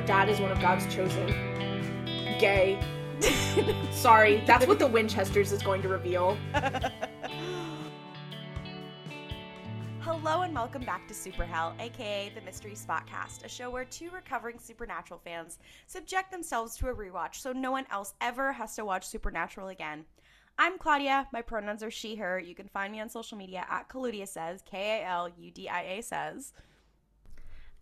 your dad is one of God's chosen. Gay. Sorry, that's what the Winchesters is going to reveal. Hello and welcome back to Super Hell, aka the Mystery Spotcast, a show where two recovering Supernatural fans subject themselves to a rewatch so no one else ever has to watch Supernatural again. I'm Klaudia. My pronouns are she, her. You can find me on social media at Kaludia Says, K A L U D I A Says.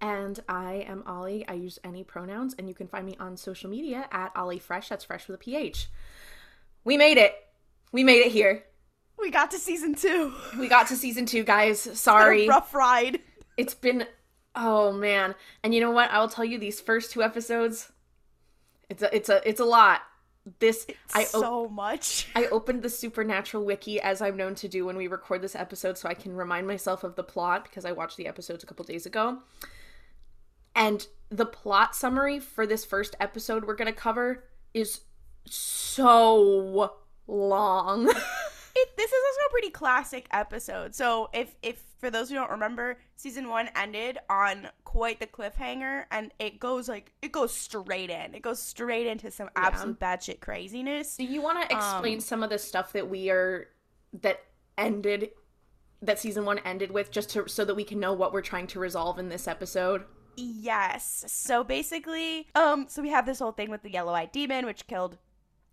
And I am Ollie. I use any pronouns, and you can find me on social media at Ollie Phresh. That's fresh with a PH. We made it. We made it here. We got to season two. We got to season two, guys. Sorry. rough ride. It's been oh man. And you know what? I will tell you these first two episodes. It's a it's a it's a lot. This I op- so much. I opened the Supernatural wiki as I'm known to do when we record this episode so I can remind myself of the plot because I watched the episodes a couple days ago. And the plot summary for this first episode we're going to cover is so long. it, this is also a pretty classic episode. So if if for those who don't remember, season one ended on quite the cliffhanger, and it goes like it goes straight in. It goes straight into some Yeah. absolute batshit craziness. Do you want to explain Um, some of the stuff that we are that ended that season 1 ended with just to so that we can know what we're trying to resolve in this episode? Yes. So basically, um, so we have this whole thing with the yellow eyed demon, which killed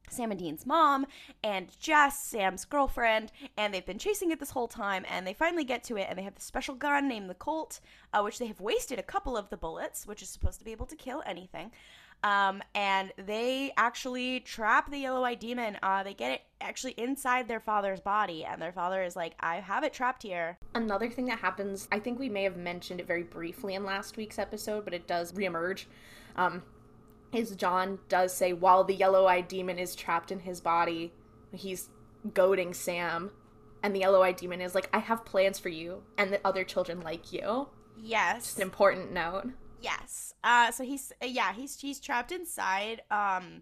Sam and Dean's mom and Jess, Sam's girlfriend, and they've been chasing it this whole time. And they finally get to it, and they have this special gun named the Colt, uh, which they have wasted a couple of the bullets, which is supposed to be able to kill anything. Um, and they actually trap the yellow eyed demon. Uh, they get it actually inside their father's body, and their father is like, "I have it trapped here." Another thing that happens, I think we may have mentioned it very briefly in last week's episode, but it does reemerge. Um, is John does say while the yellow-eyed demon is trapped in his body, he's goading Sam, and the yellow-eyed demon is like, "I have plans for you and the other children like you." Yes. It's an important note. Yes. Uh, so he's uh, yeah he's he's trapped inside um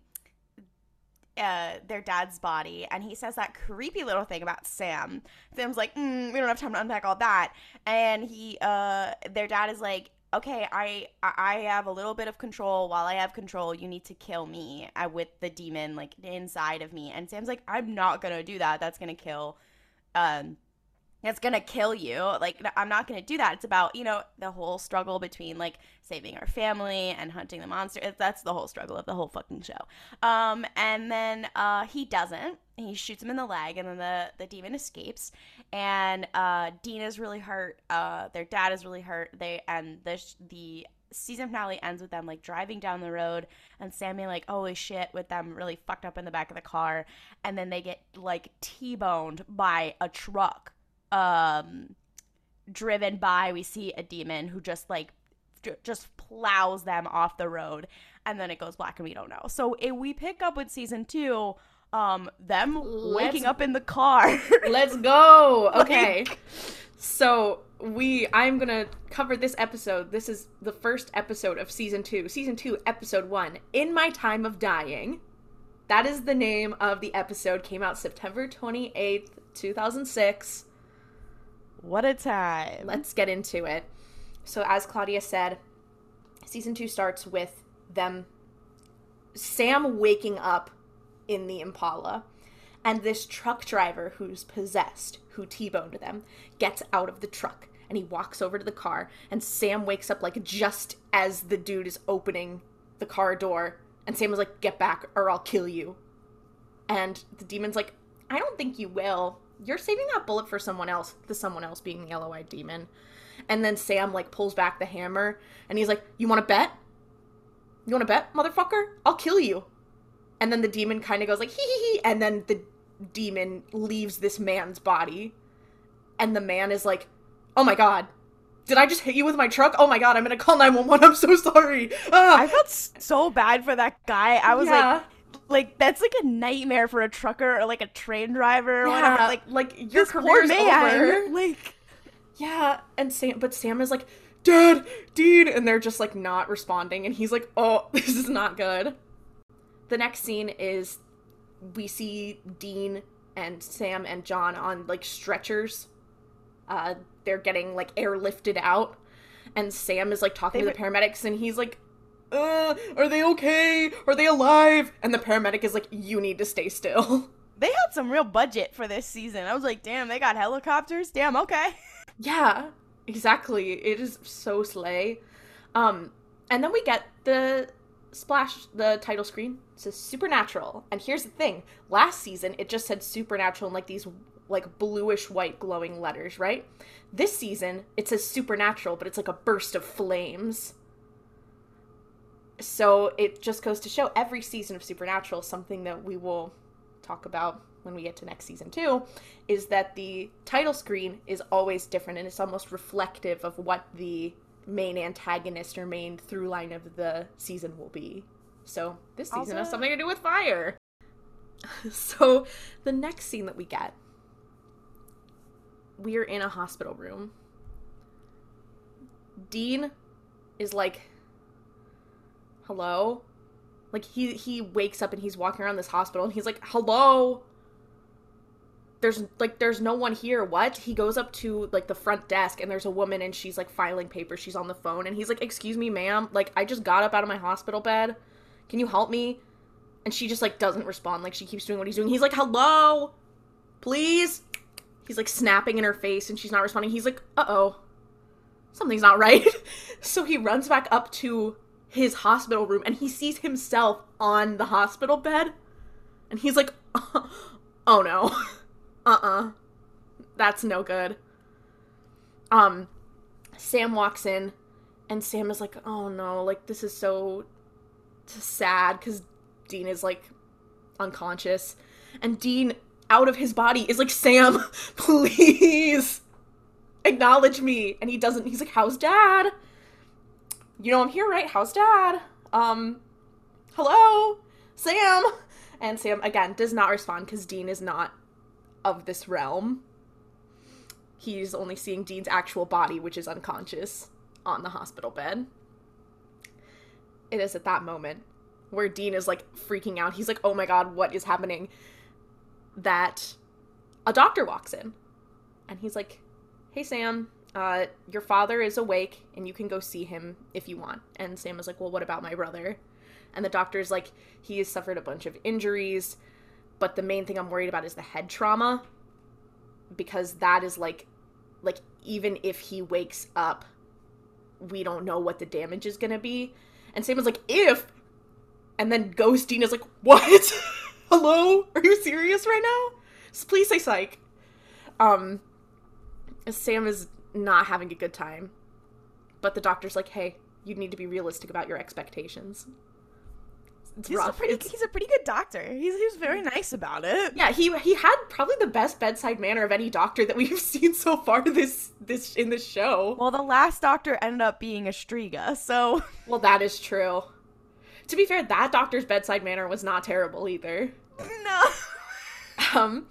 uh their dad's body, and he says that creepy little thing about Sam. Sam's like, mm, we don't have time to unpack all that, and he uh their dad is like. Okay, I I have a little bit of control. While I have control, you need to kill me uh, with the demon like inside of me. And Sam's like, I'm not gonna do that. That's gonna kill, um, it's gonna kill you. Like I'm not gonna do that. It's about you know the whole struggle between like saving our family and hunting the monster. That's the whole struggle of the whole fucking show. Um and then uh he doesn't. He shoots him in the leg and then the the demon escapes. And uh dean is really hurt. Uh their dad is really hurt. They and the the season finale ends with them like driving down the road and Sammy like, holy shit, with them really fucked up in the back of the car. And then they get like T boned by a truck um driven by we see a demon who just like j- just plows them off the road and then it goes black and we don't know so it, we pick up with season two um them waking Let's- up in the car Let's go. Okay. Like- so we I'm gonna cover this episode. This is the first episode of season two. Season two, episode one. In my time of dying. That is the name of the episode. Came out September 28th, 2006. What a time Let's get into it. So, as Klaudia said, season two starts with them, Sam waking up in the Impala, and this truck driver who's possessed, who T boned them, gets out of the truck and he walks over to the car, and Sam wakes up like just as the dude is opening the car door, and Sam was like, Get back or I'll kill you. And the demon's like, I don't think you will. You're saving that bullet for someone else. The someone else being the yellow eyed demon. And then Sam like pulls back the hammer and he's like, You wanna bet? You wanna bet, motherfucker? I'll kill you. And then the demon kind of goes like, hee hee hee. And then the demon leaves this man's body. And the man is like, Oh my god. Did I just hit you with my truck? Oh my god, I'm gonna call 911. I'm so sorry. Ah. i felt so bad for that guy i was Yeah. like like that's like a nightmare for a trucker or like a train driver or yeah, whatever like like your career's over. like Yeah, and Sam, but Sam is like, Dad, Dean, and they're just like not responding, and he's like, Oh, this is not good. The next scene is we see Dean and Sam and John on like stretchers. Uh, they're getting like airlifted out, and Sam is like talking they to the paramedics, and he's like, uh, "Are they okay? Are they alive?" And the paramedic is like, "You need to stay still." They had some real budget for this season. I was like, "Damn, they got helicopters. Damn, okay." Yeah, exactly. It is so slay. Um, and then we get the splash, the title screen It says Supernatural. And here's the thing: last season it just said Supernatural in like these like bluish white glowing letters, right? This season it says Supernatural, but it's like a burst of flames. So it just goes to show every season of Supernatural, something that we will talk about when we get to next season too, is that the title screen is always different and it's almost reflective of what the main antagonist or main through line of the season will be. So this season also... has something to do with fire. so the next scene that we get, we're in a hospital room. Dean is like, "Hello," like he he wakes up and he's walking around this hospital and he's like, "Hello." there's like there's no one here. What? He goes up to like the front desk and there's a woman and she's like filing papers. She's on the phone and he's like excuse me ma'am. Like i just got up out of my hospital bed. Can you help me? And she just like doesn't respond. Like she keeps doing what he's doing. He's like hello? Please? He's like snapping in her face and she's not responding. He's like uh-oh. Something's not right. So he runs back up to his hospital room and he sees himself on the hospital bed and he's like oh no. Uh-uh. That's no good. Um sam walks in and sam is like oh no like this is so sad because dean is like unconscious. And dean out of his body is like sam please acknowledge me. And he doesn't he's like how's dad you know i'm here right how's dad um hello sam and sam again does not respond because dean is not of this realm. He's only seeing Dean's actual body, which is unconscious, on the hospital bed. It is at that moment where Dean is like freaking out. He's like, oh my god, what is happening? That a doctor walks in and he's like, hey, Sam, uh, your father is awake and you can go see him if you want. And Sam is like, well, what about my brother? And the doctor's like, he has suffered a bunch of injuries but the main thing I'm worried about is the head trauma because that is like like even if he wakes up we don't know what the damage is to be. And Sam was like if and then Ghost Dean is like what? Hello? Are you serious right now? Please say psych. Um Sam is not having a good time. But the doctor's like, "Hey, you need to be realistic about your expectations." it's he's rough. A pretty, it's... He's a pretty good doctor. He's he was very nice about it. Yeah, he he had probably the best bedside manner of any doctor that we've seen so far this this in this show. Well, the last doctor ended up being a Shtriga, so well that is true. To be fair, that doctor's bedside manner was not terrible either. No. um,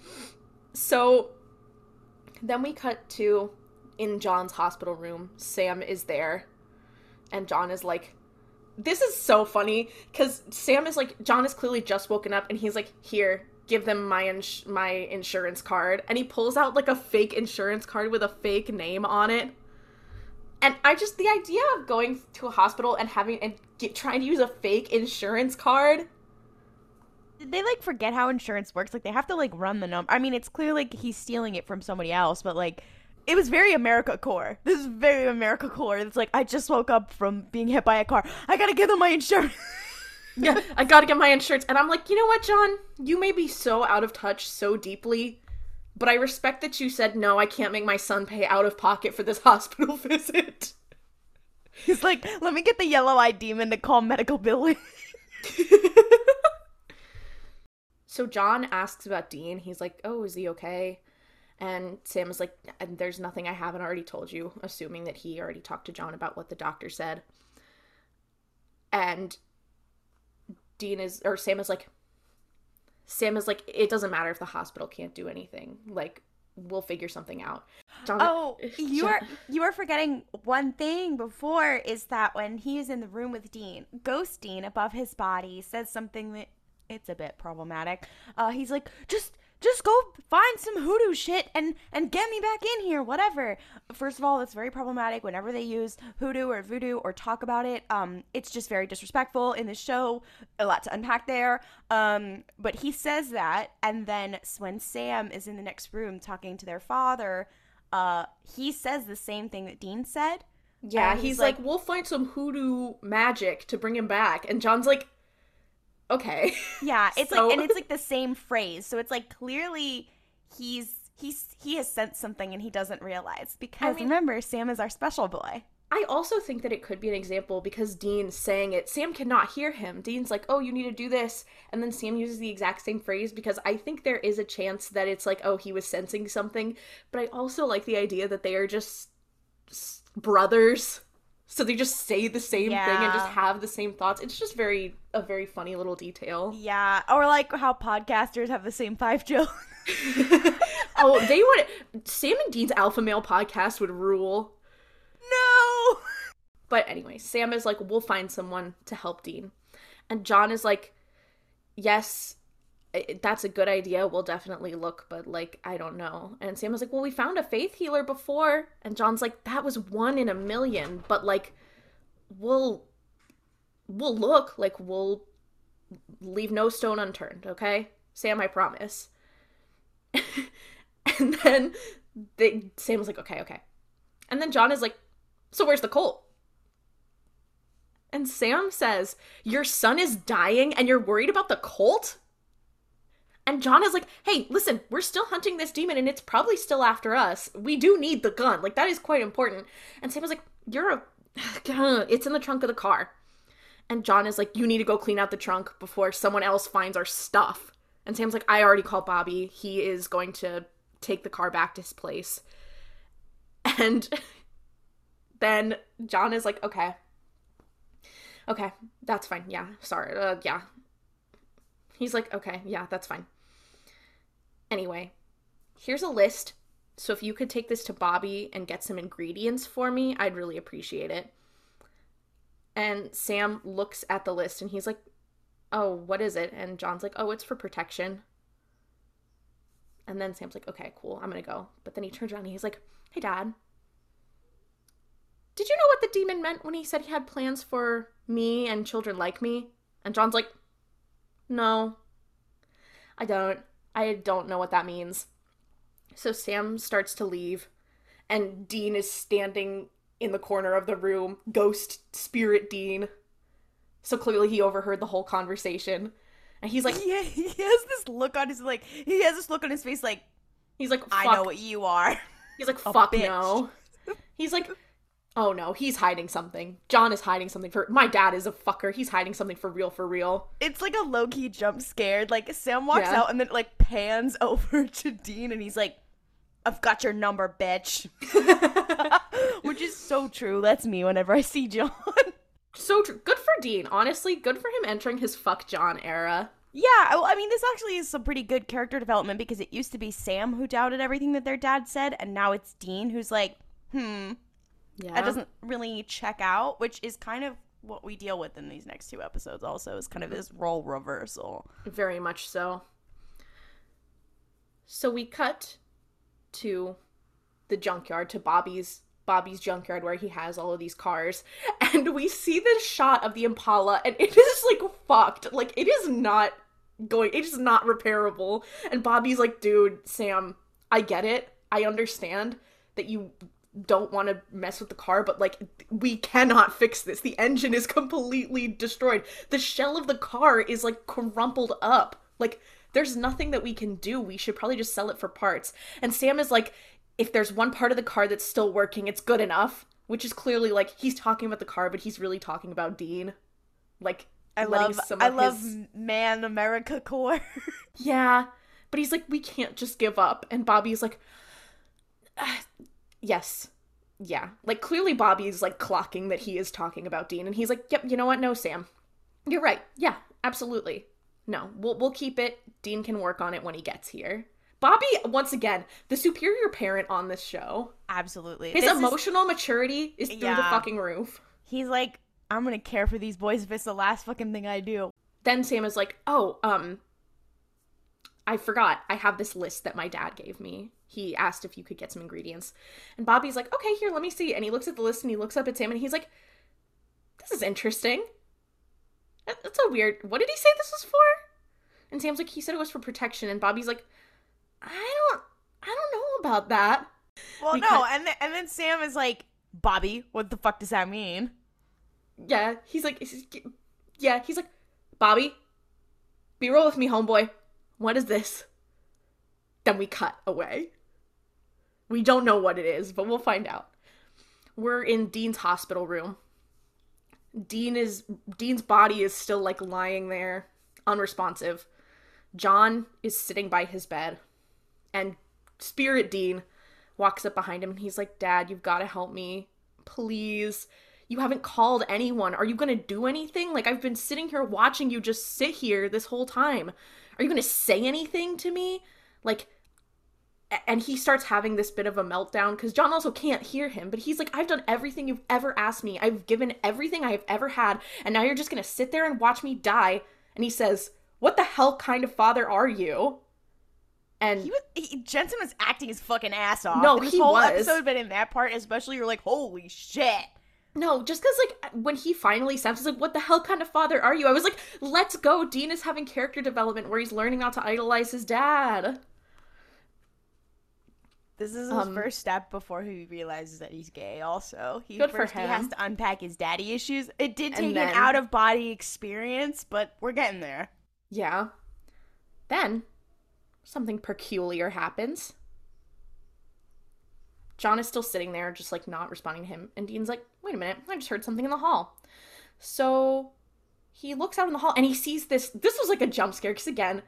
so then we cut to in John's hospital room. Sam is there, and John is like this is so funny because Sam is like John is clearly just woken up and he's like, "Here, give them my ins- my insurance card," and he pulls out like a fake insurance card with a fake name on it. And I just the idea of going to a hospital and having and get, trying to use a fake insurance card. They like forget how insurance works? Like they have to like run the number. I mean, it's clear like he's stealing it from somebody else, but like it was very America core. This is very America core. It's like I just woke up from being hit by a car. I gotta give them my insurance. yeah, I gotta get my insurance. And I'm like, you know what, John? You may be so out of touch so deeply, but I respect that you said no. I can't make my son pay out of pocket for this hospital visit. He's like, let me get the yellow eyed demon to call medical billing. so John asks about Dean. He's like, oh, is he okay? And Sam is like, and There's nothing I haven't already told you, assuming that he already talked to John about what the doctor said. And Dean is, or Sam is like, Sam is like, It doesn't matter if the hospital can't do anything. Like, we'll figure something out. John, oh, you are you are forgetting one thing before is that when he is in the room with Dean, Ghost Dean above his body says something that it's a bit problematic. Uh, he's like, just just go find some hoodoo shit and and get me back in here whatever. First of all that's very problematic whenever they use hoodoo or voodoo or talk about it. Um it's just very disrespectful in the show. A lot to unpack there. Um but he says that and then when sam is in the next room talking to their father uh he says the same thing that dean said. Yeah, he's, he's like, like- we'll find some hoodoo magic to bring him back. And John's like, okay. Yeah, it's So- like and it's like the same phrase. So it's like clearly he's he's he has sent something and he doesn't realize because mean- remember Sam is our special boy. I also think that it could be an example because Dean's saying it. Sam cannot hear him. Dean's like, oh, you need to do this. And then Sam uses the exact same phrase because I think there is a chance that it's like, oh, he was sensing something. But I also like the idea that they are just brothers. So they just say the same thing and just have the same thoughts. It's just very, a very funny little detail. Yeah, or like how podcasters have the same five joke. oh, they would. Sam and Dean's Alpha Male podcast would rule. no. But anyway, Sam is like, we'll find someone to help Dean. And John is like, yes, that's a good idea. We'll definitely look, but like, I don't know. And Sam was like, well, we found a faith healer before. And John's like, that was one in a million, but like, we'll, we'll look, like, we'll leave no stone unturned, okay? Sam, I promise. and then they, Sam was like, okay, okay. And then John is like, so where's the colt? And Sam says, Your son is dying and you're worried about the colt? And John is like, Hey, listen, we're still hunting this demon and it's probably still after us. We do need the gun. Like, that is quite important. And Sam was like, You're a. It's in the trunk of the car. And John is like, You need to go clean out the trunk before someone else finds our stuff. And Sam's like, I already called Bobby. He is going to take the car back to his place. And then John is like, Okay. Okay, that's fine. Yeah, sorry. Uh, yeah. He's like, okay, yeah, that's fine. Anyway, here's a list. So if you could take this to Bobby and get some ingredients for me, I'd really appreciate it. And Sam looks at the list and he's like, oh, what is it? And John's like, oh, it's for protection. And then Sam's like, okay, cool, I'm gonna go. But then he turns around and he's like, hey, dad, did you know what the demon meant when he said he had plans for me and children like me? And John's like, no, I don't. I don't know what that means. So Sam starts to leave, and Dean is standing in the corner of the room, ghost spirit Dean. So clearly he overheard the whole conversation. And he's like, Yeah, he has this look on his like he has this look on his face like he's like, I know what you are. He's like, fuck no. He's like, oh no, he's hiding something. John is hiding something for. My dad is a fucker. He's hiding something for real, for real. It's like a low key jump scared. Like Sam walks Yeah. out and then it, like pans over to Dean and he's like, "I've got your number, bitch," which is so true. That's me whenever I see John. So true. Good for Dean. Honestly, good for him entering his fuck John era. yeah, well, I mean, this actually is some pretty good character development because it used to be Sam who doubted everything that their dad said, and now it's Dean who's like, "Hmm, Yeah. that doesn't really check out," which is kind of what we deal with in these next two episodes. Also, is kind of mm-hmm. this role reversal. Very much so. So we cut to the junkyard to Bobby's Bobby's junkyard where he has all of these cars and we see this shot of the Impala and it is like fucked. Like it is not going it is not repairable. And Bobby's like, "Dude, Sam, I get it. I understand that you don't want to mess with the car, but like we cannot fix this. The engine is completely destroyed. The shell of the car is like crumpled up. Like there's nothing that we can do. We should probably just sell it for parts. And Sam is like if there's one part of the car that's still working, it's good enough, which is clearly like he's talking about the car, but he's really talking about Dean. Like I love, some I love his- man America core. yeah. But he's like, we can't just give up. And Bobby's like, "Ah, yes. Yeah. Like, clearly Bobby's like clocking that he is talking about Dean. And he's like, yep, you know what? No, Sam. You're right. Yeah, absolutely. No, we'll, we'll keep it. Dean can work on it when he gets here. Bobby, once again, the superior parent on this show. Absolutely. His This is- emotional maturity is through the fucking roof. he's like, I'm gonna care for these boys if it's the last fucking thing I do. then Sam is like, "Oh, um I forgot. I have this list that my dad gave me. He asked if you could get some ingredients. And Bobby's like, okay, here, let me see. And he looks at the list and he looks up at Sam and he's like, this is interesting. That's a weird. What did he say this was for? And Sam's like, he said it was for protection. And Bobby's like, I don't, I don't know about that. Well, because- no, and then, and then Sam is like, Bobby, what the fuck does that mean? Yeah, he's like, yeah, he's like, Bobby, be real with me, homeboy. What is this? Then we cut away. We don't know what it is, but we'll find out. We're in Dean's hospital room. Dean is Dean's body is still like lying there, unresponsive. John is sitting by his bed, and Spirit Dean walks up behind him and he's like, Dad, you've got to help me. Please. You haven't called anyone. Are you to do anything? Like, I've been sitting here watching you just sit here this whole time. Are you to say anything to me? Like, and he starts having this bit of a meltdown because John also can't hear him, but he's like, I've done everything you've ever asked me. I've given everything I have ever had, and now you're just gonna sit there and watch me die. And he says, What the hell kind of father are you? And he was he, Jensen was acting his fucking ass off. No, this he whole was. episode, but in that part, especially, you're like, holy shit. No, just because like when he finally snaps, he's like, "What the hell kind of father are you?" I was like, "Let's go." Dean is having character development where he's learning not to idolize his dad. This is his um, first step before he realizes that he's gay. Also, he good first he has to unpack his daddy issues. It did take then, an out of body experience, but we're getting there. Yeah. Then something peculiar happens. John is still sitting there, just like not responding to him. And Dean's like, wait a minute, I just heard something in the hall. So he looks out in the hall and he sees this. This was like a jump scare because, again,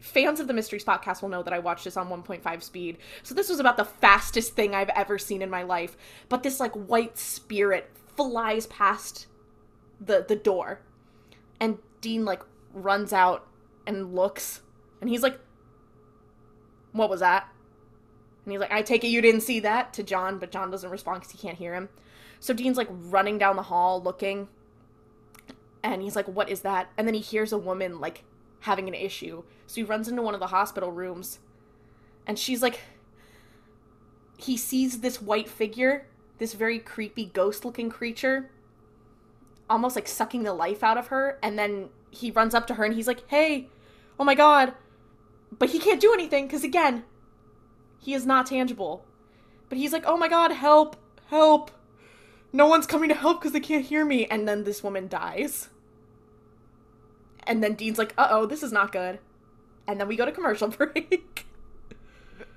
fans of the Mystery Spotcast will know that I watched this on 1.5 speed. So this was about the fastest thing I've ever seen in my life. But this like white spirit flies past the the door. And Dean like runs out and looks and he's like what was that? And he's like, I take it you didn't see that to John, but John doesn't respond because he can't hear him. So Dean's like running down the hall looking, and he's like, What is that? And then he hears a woman like having an issue. So he runs into one of the hospital rooms, and she's like, He sees this white figure, this very creepy ghost looking creature, almost like sucking the life out of her, and then he runs up to her and he's like, Hey, oh my god, but he can't do anything because, again, he is not tangible. But he's like, oh my god, help, help. No one's coming to help because they can't hear me. And then this woman dies. And then Dean's like, uh oh, this is not good. And then we go to commercial break.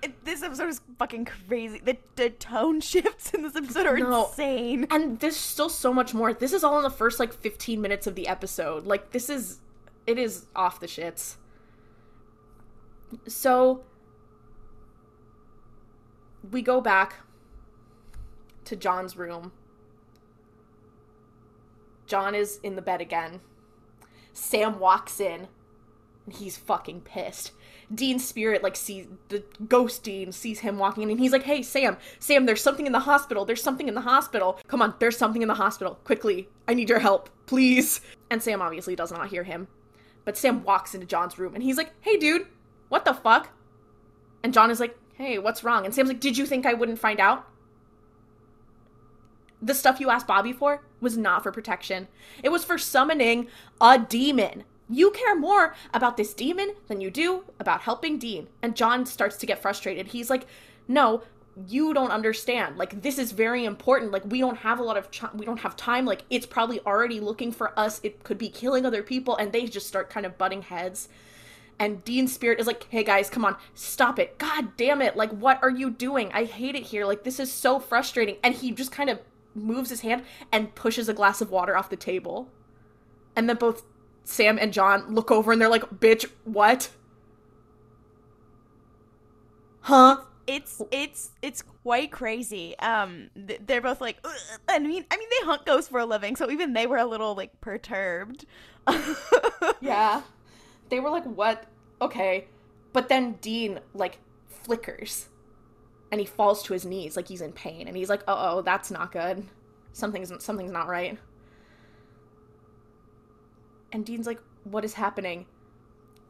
It, this episode is fucking crazy. The, the tone shifts in this episode are no. insane. And there's still so much more. This is all in the first like 15 minutes of the episode. Like this is it is off the shits. So we go back to John's room. John is in the bed again. Sam walks in and he's fucking pissed. Dean's spirit like sees the ghost Dean sees him walking in and he's like, "Hey Sam, Sam, there's something in the hospital. There's something in the hospital. Come on, there's something in the hospital. Quickly. I need your help, please." And Sam obviously does not hear him. But Sam walks into John's room and he's like, "Hey dude, what the fuck? And John is like, Hey, what's wrong? And Sam's like, Did you think I wouldn't find out? The stuff you asked Bobby for was not for protection. It was for summoning a demon. You care more about this demon than you do about helping Dean. And John starts to get frustrated. He's like, No, you don't understand. Like this is very important. Like we don't have a lot of ch- we don't have time. Like it's probably already looking for us. It could be killing other people and they just start kind of butting heads and Dean Spirit is like, hey guys, come on, stop it. God damn it. Like, what are you doing? I hate it here. Like, this is so frustrating. And he just kind of moves his hand and pushes a glass of water off the table. And then both Sam and John look over and they're like, bitch, what? Huh? It's it's it's quite crazy. Um, they're both like, Ugh. I mean, I mean, they hunt ghosts for a living, so even they were a little like perturbed. yeah they were like, what? Okay. But then Dean, like, flickers and he falls to his knees like he's in pain and he's like oh oh that's not good something's something's not right and dean's like what is happening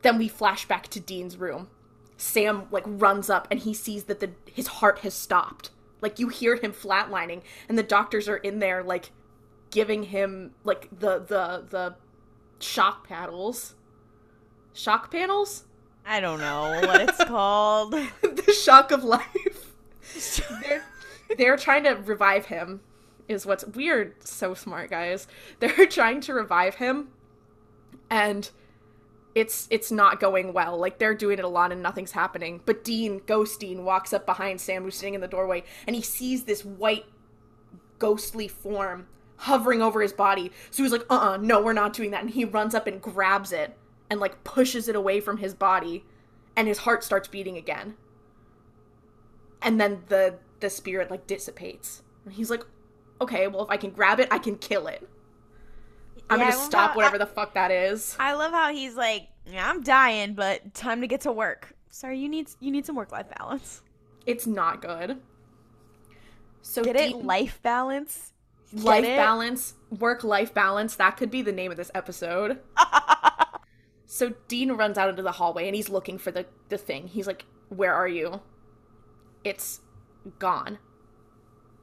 then we flash back to Dean's room. Sam like runs up and he sees that the his heart has stopped. Like you hear him flatlining and the doctors are in there like giving him like the the the shock paddles. Shock panels? I don't know what it's called. the shock of life. They're, they're trying to revive him is what's weird so smart guys. They're trying to revive him and it's it's not going well. Like they're doing it a lot and nothing's happening. But dean ghost dean walks up behind sam who's sitting in the doorway and he sees this white ghostly form hovering over his body. So he's like uh-uh no we're not doing that. And he runs up and grabs it and like pushes it away from his body and his heart starts beating again and then the the spirit like dissipates and he's like okay well if i can grab it i can kill it i'm Yeah, gonna stop how- whatever I- the fuck that is I love how he's like, yeah, I'm dying, but time to get to work. Sorry, you need you need some work life balance. it's not good so Get it? Dean- Life balance. life it? balance work life balance that could be the name of this episode so dean runs out into the hallway and he's looking for the the thing he's like where are you it's gone.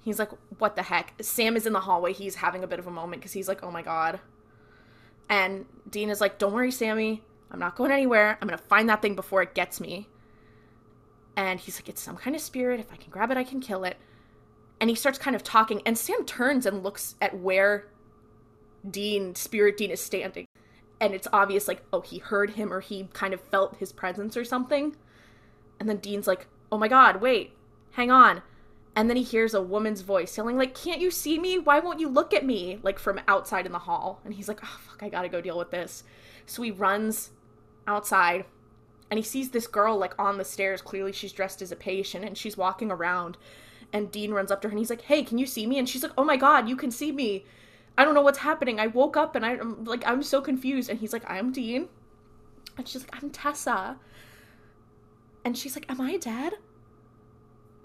He's like what the heck? Sam is in the hallway. He's having a bit of a moment because he's like oh my god. And dean is like don't worry sammy. I'm not going anywhere. I'm gonna find that thing before it gets me. And he's like it's some kind of spirit. If i can grab it i can kill it. And he starts kind of talking and sam turns and looks at where dean spirit dean is standing. And it's obvious like oh he heard him or he kind of felt his presence or something. And then dean's like oh my god wait hang on. And then he hears a woman's voice yelling like can't you see me? Why won't you look at me? Like from outside in the hall. And he's like oh fuck i gotta go deal with this. So he runs outside and he sees this girl like on the stairs. Clearly she's dressed as a patient and she's walking around. And dean runs up to her and he's like hey can you see me? And she's like oh my god you can see me. I don't know what's happening. I woke up and i'm like i'm so confused. And he's like i'm dean. And she's like i'm tessa and she's like am i dead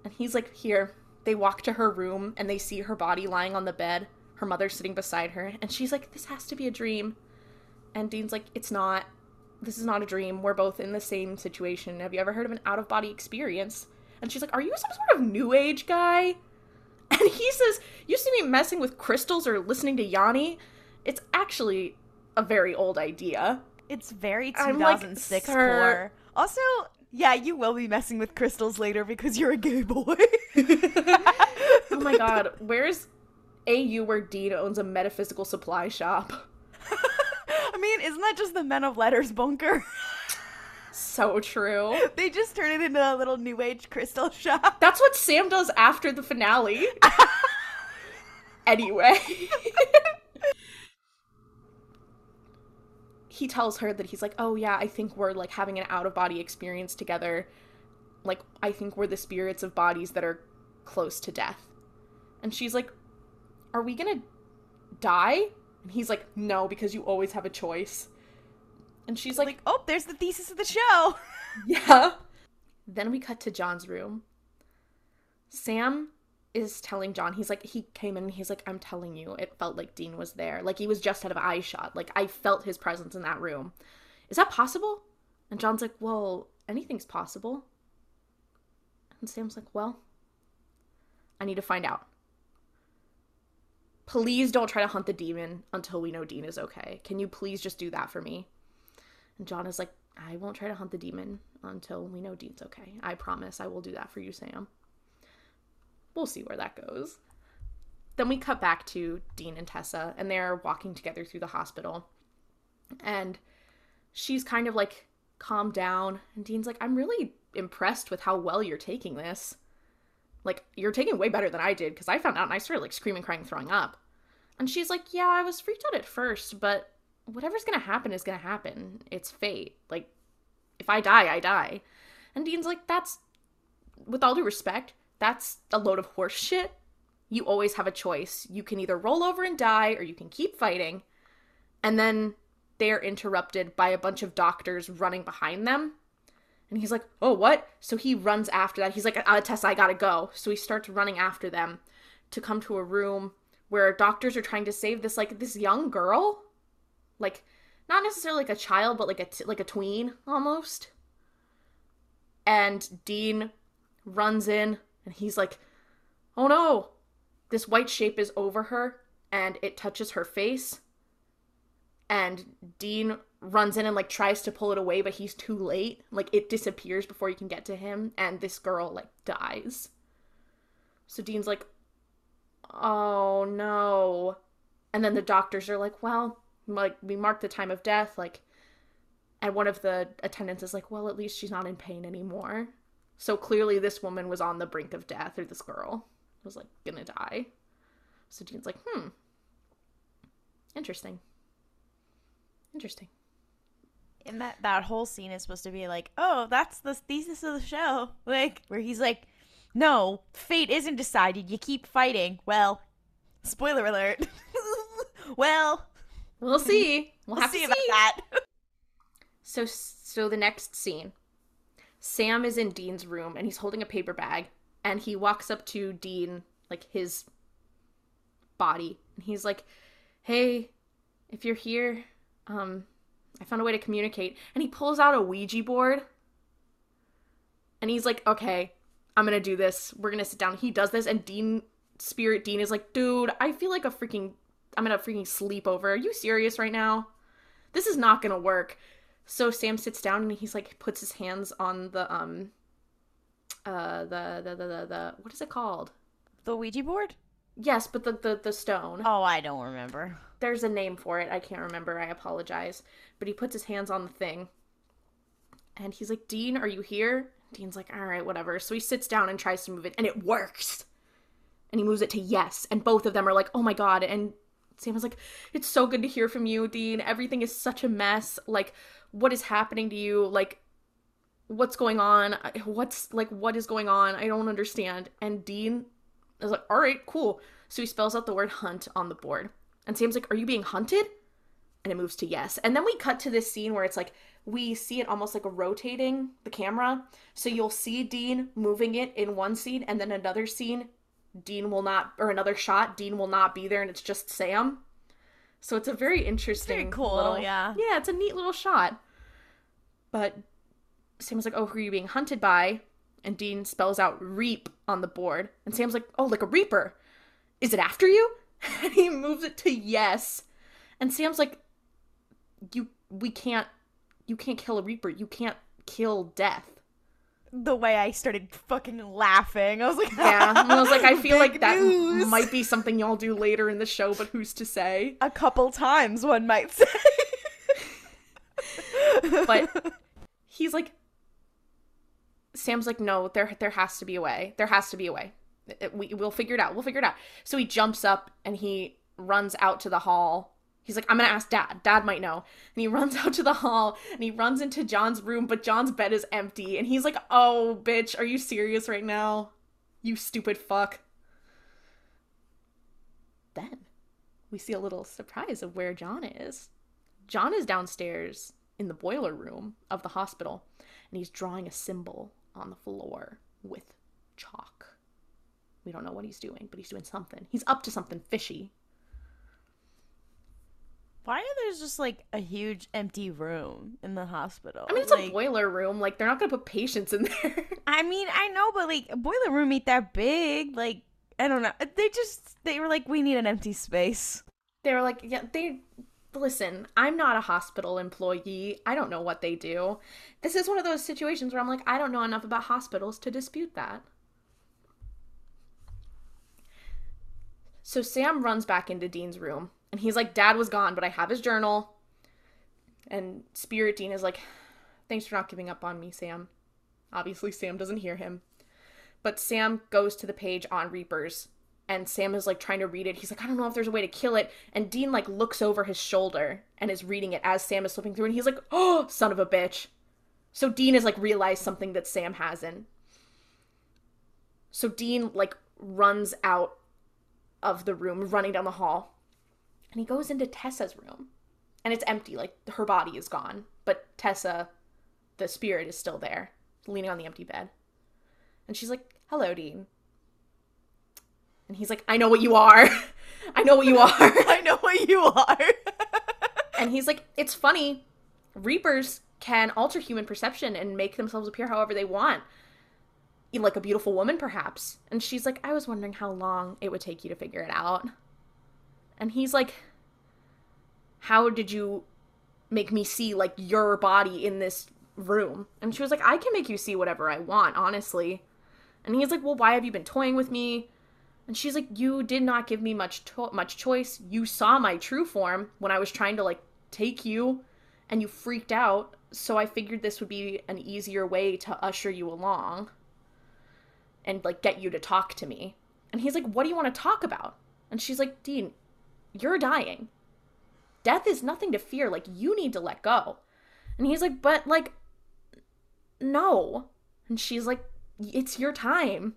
and he's like here they walk to her room and they see her body lying on the bed her mother sitting beside her and she's like this has to be a dream and dean's like it's not this is not a dream. We're both in the same situation. Have you ever heard of an out of body experience? And she's like, Are you some sort of new age guy? And he says, You see me messing with crystals or listening to Yanni? It's actually a very old idea. It's very I'm like, 2006 core. Also, yeah, you will be messing with crystals later because you're a gay boy. Oh my god, where's AU where Dean owns a metaphysical supply shop? I mean, isn't that just the Men of Letters bunker? So true. they just turn it into a little new age crystal shop. That's what Sam does after the finale. anyway. He tells her that he's like, "Oh yeah, I think we're like having an out of body experience together. Like I think we're the spirits of bodies that are close to death." And she's like, "Are we going to die?" And he's like, "No, because you always have a choice." And she's like, Like, oh, there's the thesis of the show. yeah. Then we cut to John's room. Sam is telling John, he's like, he came in and he's like, I'm telling you, it felt like Dean was there. Like he was just out of eye shot. Like I felt his presence in that room. Is that possible? And John's like, well, anything's possible. And Sam's like, well, I need to find out. Please don't try to hunt the demon until we know Dean is okay. Can you please just do that for me? And John is like, I won't try to hunt the demon until we know Dean's okay. I promise I will do that for you, Sam. We'll see where that goes. Then we cut back to Dean and Tessa, and they're walking together through the hospital. And she's kind of like calmed down, and Dean's like, I'm really impressed with how well you're taking this. Like, you're taking way better than I did, because I found out and I started like screaming, crying, throwing up. And she's like, Yeah, I was freaked out at first, but whatever's gonna happen is gonna happen. It's fate. Like, if I die, I die. And Dean's like, that's, with all due respect, that's a load of horse shit. You always have a choice. You can either roll over and die, or you can keep fighting. And then they're interrupted by a bunch of doctors running behind them. And he's like, oh, what? So he runs after that. He's like, uh, Tessa, I gotta go. So he starts running after them to come to a room where doctors are trying to save this, like, this young girl like not necessarily like a child, but like a t- like a tween almost. And Dean runs in and he's like, "Oh no." This white shape is over her and it touches her face. And Dean runs in and like tries to pull it away, but he's too late. Like it disappears before you can get to him and this girl like dies. So Dean's like, "Oh no." And then the doctors are like, "Well, like we marked the time of death like and one of the attendants is like well at least she's not in pain anymore so clearly this woman was on the brink of death or this girl was like gonna die so dean's like hmm interesting interesting And that that whole scene is supposed to be like, oh, that's the thesis of the show, like where he's like, no, fate isn't decided. You keep fighting. Well, spoiler alert. well, we'll see we'll, we'll have see to about see that. So so the next scene. Sam is in Dean's room and he's holding a paper bag and he walks up to Dean like his body and he's like, "Hey, if you're here, um I found a way to communicate." And he pulls out a Ouija board. And he's like, "Okay, I'm to do this. We're to sit down." He does this and Dean Spirit Dean is like, "Dude, I feel like a freaking I'm to freaking sleep over. Are you serious right now? This is not to work." So Sam sits down and he's like puts his hands on the um uh the the the the, the what is it called? The Ouija board? Yes, but the the the stone. Oh, I don't remember. There's a name for it. I can't remember. I apologize. But he puts his hands on the thing. And he's like, "Dean, are you here?" Dean's like, "All right, whatever." So he sits down and tries to move it and it works. And he moves it to yes, and both of them are like, "Oh my god." And Sam was like, "It's so good to hear from you, Dean. Everything is such a mess. Like what is happening to you? Like what's going on? What's like what is going on? I don't understand. And dean is like all right cool. So he spells out the word hunt on the board. And sam's like are you being hunted? And it moves to yes. And then we cut to this scene where it's like we see it almost like rotating the camera. So you'll see dean moving it in one scene and then another scene dean will not or another shot dean will not be there and it's just sam so it's a very interesting Very cool, little- yeah. yeah it's a neat little shot but Sam was like, "Oh, who are you being hunted by?" And Dean spells out "reap" on the board, and Sam's like, "Oh, like a reaper? Is it after you?" And he moves it to yes, and Sam's like, "You, we can't, you can't kill a reaper. You can't kill death." The way I started fucking laughing, I was like, Yeah, and I was like, I feel like that news. might be something y'all do later in the show, but who's to say? a couple times, one might say. But he's like Sam's like no there there has to be a way. There has to be a way. It- we, we'll figure it out. We'll figure it out. So he jumps up and he runs out to the hall he's like i'm gonna ask dad dad might know and he runs out to the hall and he runs into john's room but john's bed is empty and he's like oh bitch are you serious right now you stupid fuck then we see a little surprise of where john is john is downstairs in the boiler room of the hospital and he's drawing a symbol on the floor with chalk. We don't know what he's doing, but he's doing something. He's up to something fishy. Why are there just like a huge empty room in the hospital? I mean, it's like, a boiler room. Like, they're not going to put patients in there. I mean, I know, but like a boiler room ain't that big. Like, I don't know. They just they were like, we need an empty space. they were like, yeah, they. Listen, I'm not a hospital employee. I don't know what they do. This is one of those situations where I'm like, I don't know enough about hospitals to dispute that. So Sam runs back into Dean's room and he's like, Dad was gone, but I have his journal. And Spirit Dean is like, Thanks for not giving up on me, Sam. Obviously, Sam doesn't hear him. But Sam goes to the page on Reapers and Sam is like trying to read it. He's like, I don't know if there's a way to kill it. And Dean like looks over his shoulder and is reading it as Sam is flipping through and he's like, Oh, son of a bitch. So Dean is like realized something that Sam hasn't. So Dean like runs out of the room, running down the hall. And he goes into Tessa's room. And it's empty, like her body is gone. But Tessa, the spirit, is still there, leaning on the empty bed. And she's like, Hello, Dean. And he's like, I know what you are. I know what you are. I know what you are. and he's like, it's funny. Reapers can alter human perception and make themselves appear however they want. Like a beautiful woman, perhaps. And she's like, I was wondering how long it would take you to figure it out. And he's like, How did you make me see like your body in this room? And she was like, I can make you see whatever I want, honestly. And he's like, Well, why have you been toying with me? And she's like, "You did not give me much to- much choice. You saw my true form when I was trying to like take you, and you freaked out. So I figured this would be an easier way to usher you along, and like get you to talk to me." And he's like, "What do you want to talk about?" And she's like, "Dean, you're dying. Death is nothing to fear. Like you need to let go." And he's like, "But like, no." And she's like, "It's your time."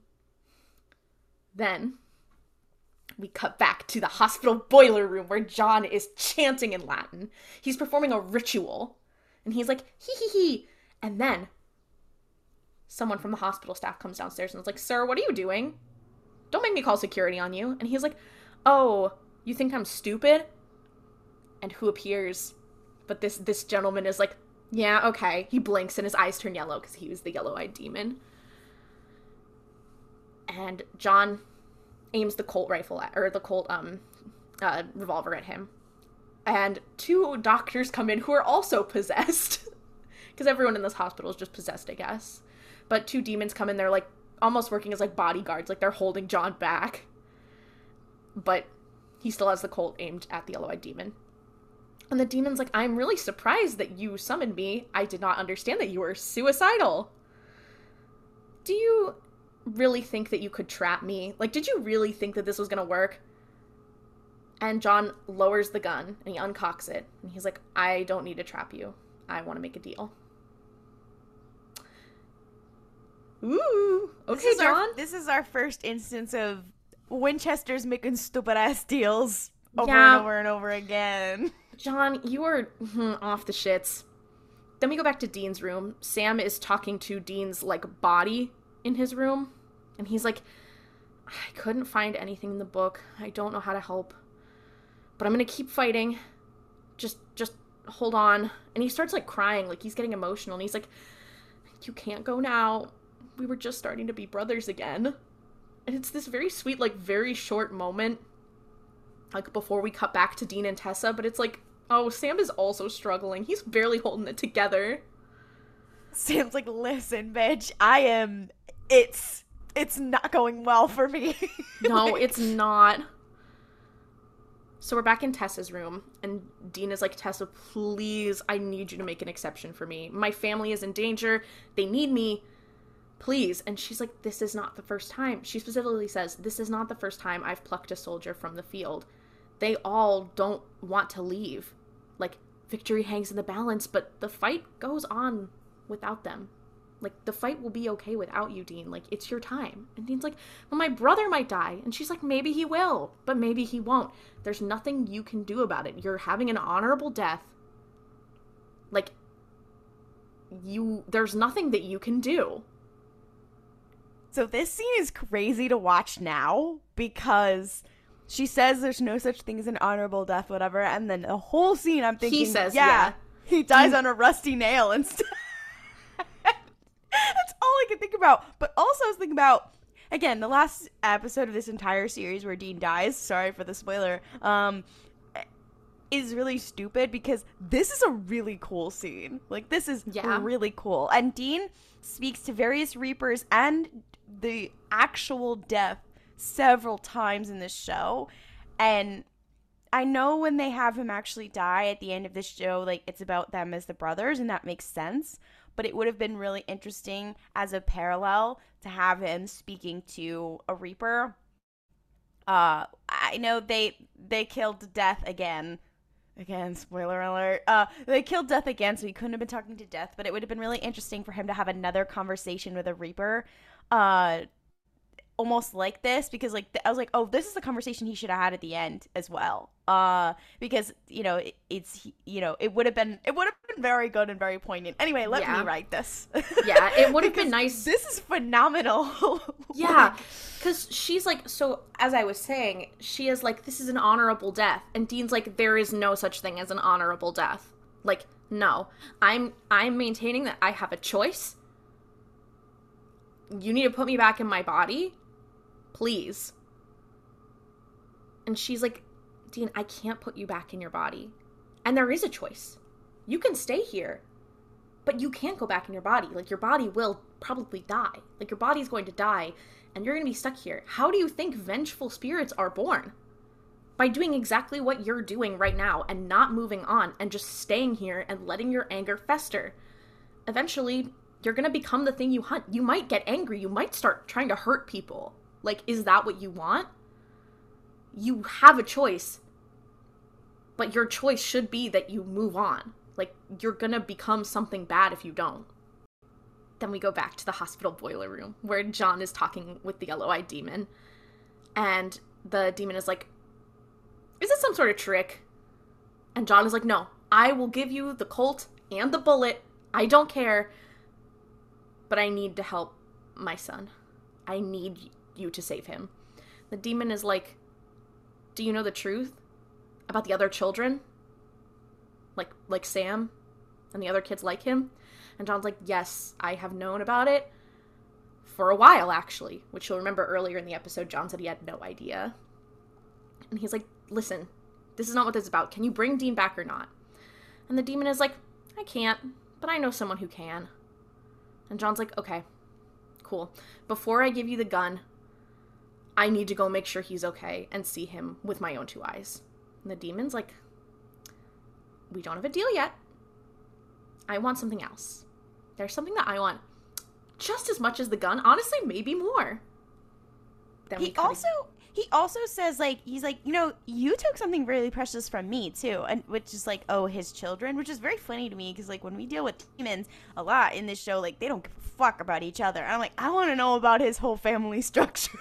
Then we cut back to the hospital boiler room where John is chanting in Latin. He's performing a ritual. And he's like, hee hee hee. And then someone from the hospital staff comes downstairs and is like, Sir, what are you doing? Don't make me call security on you. And he's like, Oh, you think I'm stupid? And who appears? But this this gentleman is like, Yeah, okay. He blinks and his eyes turn yellow because he was the yellow eyed demon. And John aims the Colt rifle at, or the Colt um uh, revolver at him. And two doctors come in who are also possessed. Because everyone in this hospital is just possessed, I guess. But two demons come in, they're like almost working as like bodyguards, like they're holding John back. But he still has the Colt aimed at the yellow eyed demon. And the demon's like, I'm really surprised that you summoned me. I did not understand that you were suicidal. Do you really think that you could trap me? Like, did you really think that this was gonna work? And John lowers the gun and he uncocks it. And he's like, I don't need to trap you. I want to make a deal. Ooh. Okay, this John. Our, this is our first instance of Winchester's making stupid ass deals over Yeah. and over and over again. John, you are hmm, off the shits. Then we go back to Dean's room. Sam is talking to Dean's like body in his room, and he's like, "I couldn't find anything in the book. I don't know how to help, but I'm gonna keep fighting. Just, just hold on." And he starts like crying, like he's getting emotional, and he's like, "You can't go now. We were just starting to be brothers again." And it's this very sweet, like very short moment like before we cut back to Dean and Tessa, but it's like, oh, Sam is also struggling. He's barely holding it together. Sam's like, listen, bitch, I am. It's it's not going well for me. No, it's not. So we're back in Tessa's room, and Dean is like, Tessa, please, I need you to make an exception for me. My family is in danger. They need me. Please. And she's like, This is not the first time. She specifically says, This is not the first time I've plucked a soldier from the field. They all don't want to leave. Like, victory hangs in the balance, but the fight goes on without them. Like, the fight will be okay without you, Dean. Like, it's your time. And Dean's like, Well, my brother might die. And she's like, Maybe he will, but maybe he won't. There's nothing you can do about it. You're having an honorable death. Like, you, there's nothing that you can do. So this scene is crazy to watch now because she says there's no such thing as an honorable death, whatever, and then the whole scene I'm thinking, He says, yeah, yeah. he dies on a rusty nail instead. That's all I can think about. But also, I was thinking about again the last episode of this entire series where Dean dies. Sorry for the spoiler. Um, is really stupid because this is a really cool scene. Like this is Yeah. really cool. And Dean speaks to various reapers and the actual death several times in this show. And I know when they have him actually die at the end of this show, like it's about them as the brothers, and that makes sense. But it would have been really interesting as a parallel to have him speaking to a Reaper. Uh, I know they they killed Death again. Again, spoiler alert. Uh, they killed Death again, so he couldn't have been talking to Death. But it would have been really interesting for him to have another conversation with a Reaper. Uh, almost like this because like th- I was like, oh, this is the conversation he should have had at the end as well. Uh, because you know it, it's you know it would have been it would have been very good and very poignant. Anyway, let Yeah. me write this. Yeah, it would have been nice. This is phenomenal. Yeah, because she's like, so as I was saying, she is like, this is an honorable death, and Dean's like, there is no such thing as an honorable death. Like, no, I'm I'm maintaining that I have a choice. You need to put me back in my body, please. And she's like, Dean, I can't put you back in your body, and there is a choice. You can stay here, but you can't go back in your body. Like your body will probably die. Like your body's going to die and you're going to be stuck here. How do you think vengeful spirits are born? By doing exactly what you're doing right now and not moving on and just staying here and letting your anger fester. Eventually, you're going to become the thing you hunt. You might get angry. You might start trying to hurt people. Like, is that what you want? You have a choice. But your choice should be that you move on. Like, you're going to become something bad if you don't. Then we go back to the hospital boiler room where John is talking with the yellow eyed demon. And the demon is like, Is this some sort of trick? And John is like, No, I will give you the colt and the bullet. I don't care. But I need to help my son. I need you to save him. The demon is like, Do you know the truth about the other children? Like like Sam and the other kids like him? And John's like, Yes, I have known about it for a while, actually. Which you'll remember earlier in the episode, John said he had no idea. And he's like, Listen, this is not what this is about. Can you bring Dean back or not? And the demon is like, I can't, but I know someone who can. And John's like, Okay, cool. Before I give you the gun, I need to go make sure he's okay and see him with my own two eyes. And the demon's like, We don't have a deal yet. I want something else. There's something that I want just as much as the gun, honestly, maybe more. Then he also he also says like he's like you know you took something really precious from me too and which is like oh his children which is very funny to me because like when we deal with demons a lot in this show like they don't give a fuck about each other i'm like i want to know about his whole family structure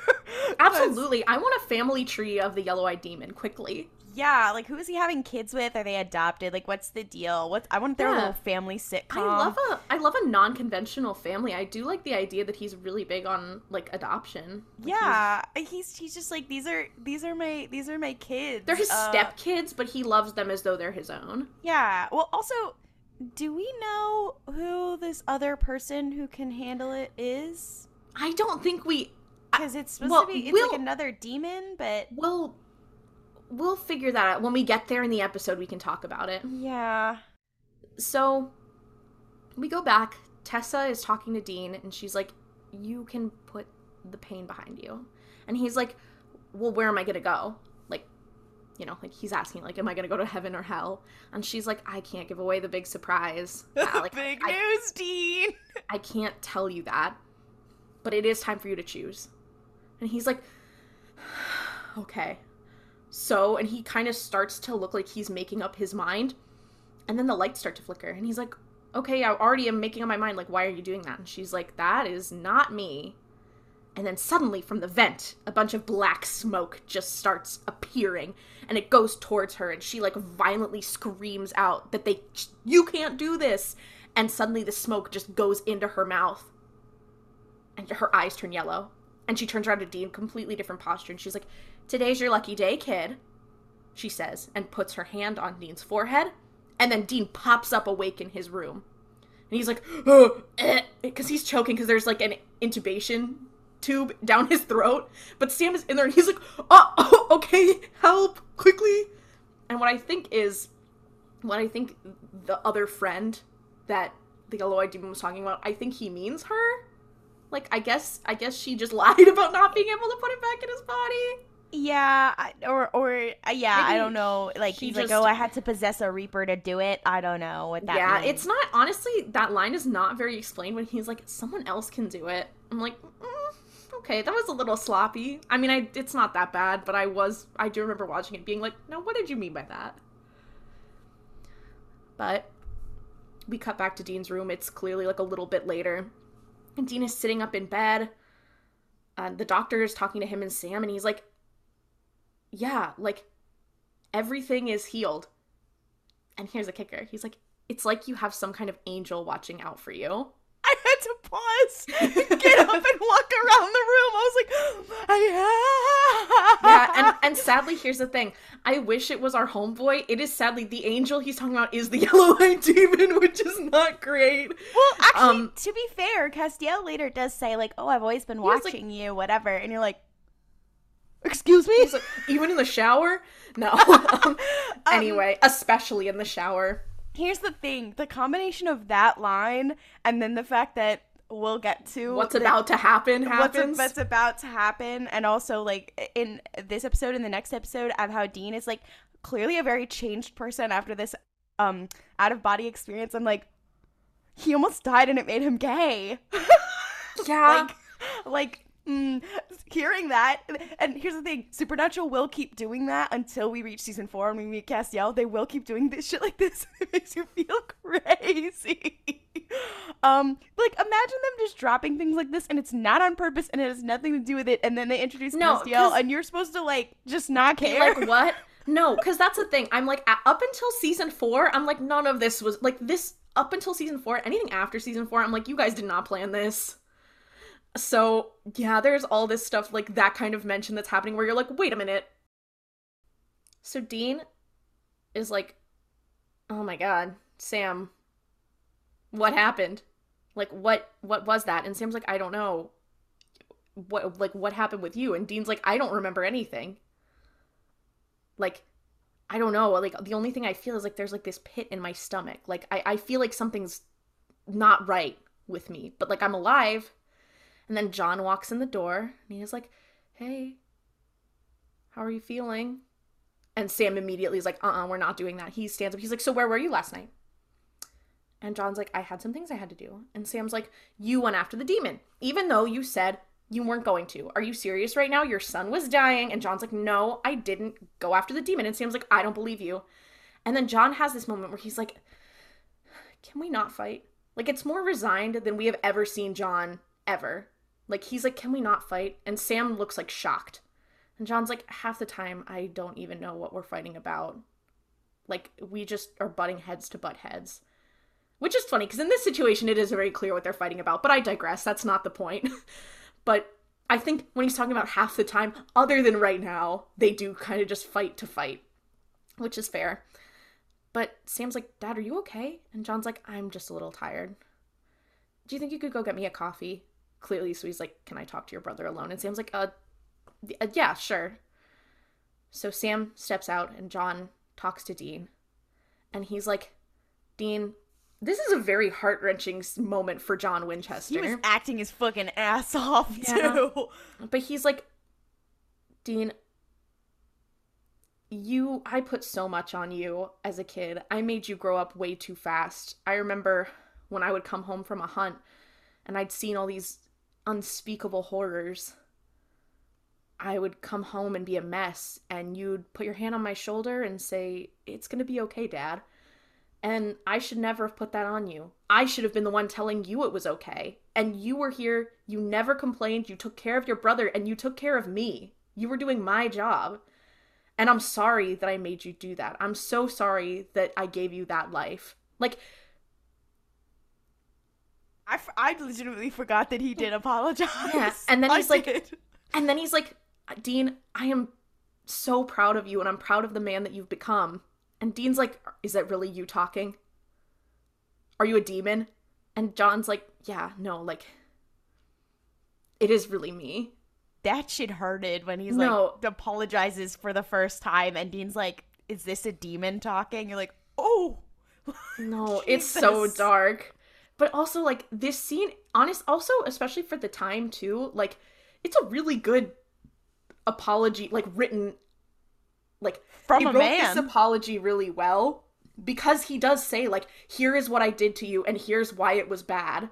Absolutely. I want a family tree of the yellow eyed demon quickly. Yeah like who is he having kids with are they adopted like what's the deal what i want their Yeah. little family sitcom I love a I love a non conventional family. I do like the idea that he's really big on like adoption. Like, yeah he's he's just like these are these are my these are my kids They're his Uh, step kids, but he loves them as though they're his own. Yeah. Well, also, do we know who this other person who can handle it is? I don't think we Because it's supposed well, to be it's we'll- like another demon, but will we'll figure that out when we get there in the episode we can talk about it. yeah. So we go back. Tessa is talking to Dean and she's like, You can put the pain behind you. And he's like, Well, where am I gonna go? Like, you know, like he's asking, like, am I gonna go to heaven or hell? And she's like, I can't give away the big surprise. Uh, like, Big I, news, Dean. I can't tell you that. But it is time for you to choose. And he's like, Okay. So, and he kind of starts to look like he's making up his mind. And then the lights start to flicker. And he's like, okay, I already am making up my mind. Like, why are you doing that? And she's like, that is not me. And then suddenly from the vent, a bunch of black smoke just starts appearing and it goes towards her and she like violently screams out that they you can't do this. And suddenly the smoke just goes into her mouth. And her eyes turn yellow. And she turns around to Dean, completely different posture, and she's like, Today's your lucky day, kid. She says, and puts her hand on Dean's forehead. And then Dean pops up awake in his room. And he's like, oh, eh, because he's choking because there's like an intubation tube down his throat. But Sam is in there and he's like, oh, oh, okay, help, quickly. And what I think is, what I think the other friend that the eyed demon was talking about, I think he means her. Like, I guess, I guess she just lied about not being able to put it back in his body. Yeah, I- or or uh, yeah, I don't know. Like he's like, oh, I had to possess a reaper to do it. I don't know what that. yeah, means. it's not honestly that line is not very explained when he's like someone else can do it. I'm like, mm, okay, that was a little sloppy. I mean, I it's not that bad, but I was I do remember watching it being like, no, what did you mean by that? But we cut back to Dean's room. It's clearly like a little bit later, and Dean is sitting up in bed. And the doctor is talking to him and Sam, and he's like, yeah, like everything is healed. And here's a kicker. He's like, it's like you have some kind of angel watching out for you. I had to pause, get up, and walk around the room. I was like, yeah, and and sadly, here's the thing. I wish it was our homeboy. It is sadly the angel he's talking about is the yellow-eyed demon, which is not great. Well, actually, um, to be fair, Castiel later does say like, "Oh, I've always been watching like, you, whatever," and you're like, "Excuse me?" Like, Even in the shower? No. um, anyway, especially in the shower. Here's the thing: the combination of that line and then the fact that we'll get to what's about to happen happens. What's, what's about to happen, and also like in this episode and the next episode of how Dean is like clearly a very changed person after this um out of body experience. I'm like, he almost died and it made him gay. yeah, like, like mm, hearing that, and here's the thing: Supernatural will keep doing that until we reach season four and we meet Castiel. They will keep doing this shit like this. it makes you feel crazy. um, like imagine them just dropping things like this, and it's not on purpose, and it has nothing to do with it, and then they introduce no, Castiel, and you're supposed to like just not care. Like what? No, because that's the thing. I'm like, up until season four, I'm like, none of this was like this. Up until season four, anything after season four, I'm like, you guys did not plan this. So, yeah, there's all this stuff like that kind of mention that's happening where you're like, wait a minute. So, Dean is like, oh my god, Sam, what happened? Like, what what was that? And Sam's like, I don't know. What like what happened with you? And Dean's like, I don't remember anything. Like, I don't know. Like the only thing I feel is like there's like this pit in my stomach. Like I, I feel like something's not right with me. But like I'm alive and then John walks in the door and he's like, Hey, how are you feeling? And Sam immediately is like, Uh uh-uh, uh, we are not doing that. He stands up. He's like, So where were you last night? And John's like, I had some things I had to do. And Sam's like, You went after the demon, even though you said you weren't going to. Are you serious right now? Your son was dying. And John's like, No, I didn't go after the demon. And Sam's like, I don't believe you. And then John has this moment where he's like, Can we not fight? Like, it's more resigned than we have ever seen John ever. Like he's like, "Can we not fight?" And Sam looks like shocked. And John's like, "Half the time I don't even know what we're fighting about. Like we just are butting heads to butt heads." Which is funny because in this situation it is very clear what they're fighting about, but I digress. That's not the point. but I think when he's talking about half the time, other than right now, they do kind of just fight to fight, which is fair. But Sam's like, Dad, are you okay? And John's like, I'm just a little tired. Do you think you could go get me a coffee? Clearly so he's like can i talk to your brother alone? And sam's like uh, uh yeah sure. So sam steps out and john talks to dean. And he's like dean this is a very heart-wrenching moment for john winchester. He was acting his fucking ass off yeah. too. But he's like dean you i put so much on you as a kid. I made you grow up way too fast. I remember when i would come home from a hunt and i'd seen all these unspeakable horrors, I would come home and be a mess, and you'd put your hand on my shoulder and say, It's gonna be okay, Dad. And I should never have put that on you. I should have been the one telling you it was okay. And you were here, you never complained, you took care of your brother, and you took care of me. You were doing my job. And I'm sorry that I made you do that. I'm so sorry that I gave you that life. Like, I, f- I legitimately forgot that he did apologize. Yeah. And then he's I like, did. and then he's like, Dean, I am so proud of you and I'm proud of the man that you've become. And Dean's like, Is that really you talking? Are you a demon? And John's like, Yeah, no, like, it is really me. That shit hurted when he's no. like, apologizes for the first time. And Dean's like, Is this a demon talking? You're like, Oh. No, it's so dark but also like this scene honest also especially for the time too like it's a really good apology like written like from a wrote man. this apology really well because he does say like here is what i did to you and here's why it was bad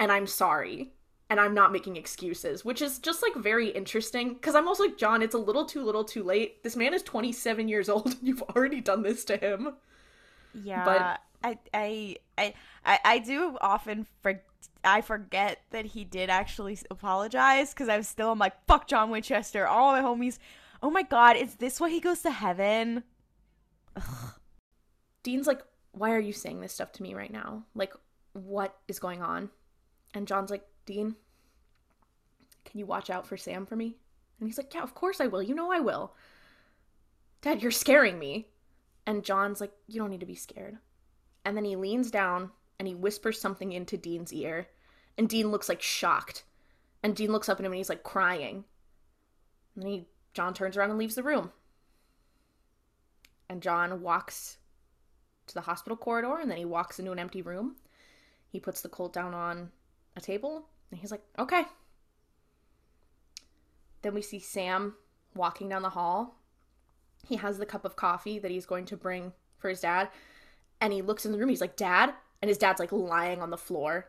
and i'm sorry and i'm not making excuses which is just like very interesting because i'm also like john it's a little too little too late. This man is 27 years old and you've already done this to him. Yeah. But I I I I, do often for I forget that he did actually apologize because I'm still I'm like fuck John Winchester all my homies oh my god is this why he goes to heaven Ugh. Dean's like why are you saying this stuff to me right now? Like, what is going on? And John's like, Dean, can you watch out for Sam for me? And he's like, Yeah, of course I will. You know I will. Dad, you're scaring me. And John's like, You don't need to be scared. And then he leans down and he whispers something into Dean's ear. And Dean looks like shocked. And Dean looks up at him and he's like crying. And then he John turns around and leaves the room. And John walks to the hospital corridor and then he walks into an empty room. He puts the Colt down on a table and he's like, okay. Then we see Sam walking down the hall. He has the cup of coffee that he's going to bring for his dad. And he looks in the room. He's like, Dad? And his dad's like lying on the floor.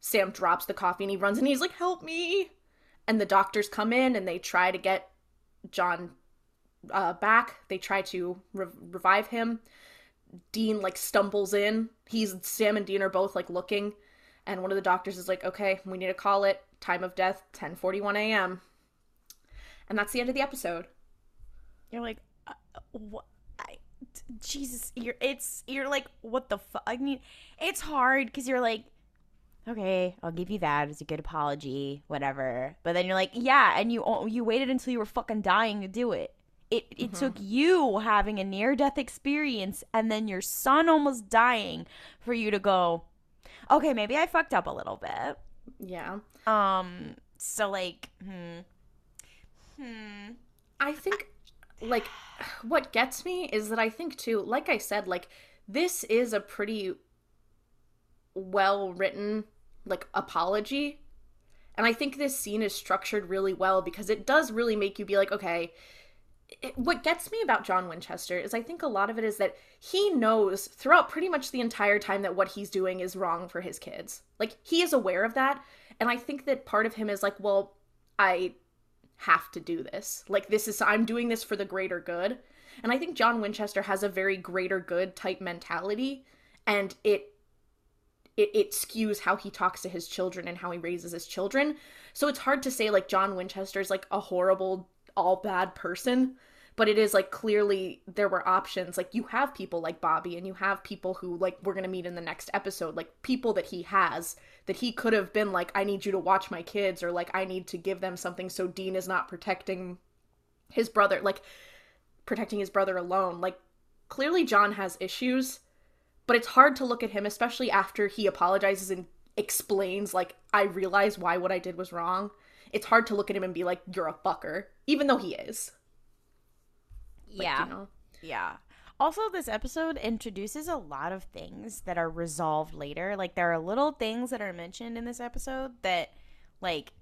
Sam drops the coffee and he runs and he's like, Help me. And the doctors come in and they try to get John uh, back. They try to re- revive him. Dean like stumbles in. He's Sam and Dean are both like looking, and one of the doctors is like, "Okay, we need to call it. Time of death, 10:41 a.m." And that's the end of the episode. You're like, uh, what? Jesus, you're it's you're like, what the fuck? I mean, it's hard because you're like, okay, I'll give you that as a good apology, whatever. But then you're like, yeah, and you you waited until you were fucking dying to do it. It it mm-hmm. took you having a near death experience and then your son almost dying for you to go, okay, maybe I fucked up a little bit. Yeah. Um. So like, hmm. Hmm. I think, like, what gets me is that I think too, like I said, like this is a pretty well written like apology and i think this scene is structured really well because it does really make you be like okay it, what gets me about John Winchester is I think a lot of it is that he knows throughout pretty much the entire time that what he's doing is wrong for his kids. Like he is aware of that, and I think that part of him is like, well, I have to do this. Like this is I'm doing this for the greater good. And I think John Winchester has a very greater good type mentality and it it, it skews how he talks to his children and how he raises his children. So it's hard to say like John Winchester is like a horrible all bad person but it is like clearly there were options. Like you have people like bobby and you have people who like we're gonna meet in the next episode like people that he has that he could have been like i need you to watch my kids or like i need to give them something so dean is not protecting his brother like protecting his brother alone. Like clearly john has issues but it's hard to look at him especially after he apologizes and explains like i realize why what i did was wrong. It's hard to look at him and be like, you're a fucker, even though he is. Yeah. You know? Yeah. Also, this episode introduces a lot of things that are resolved later. Like, there are little things that are mentioned in this episode that, like,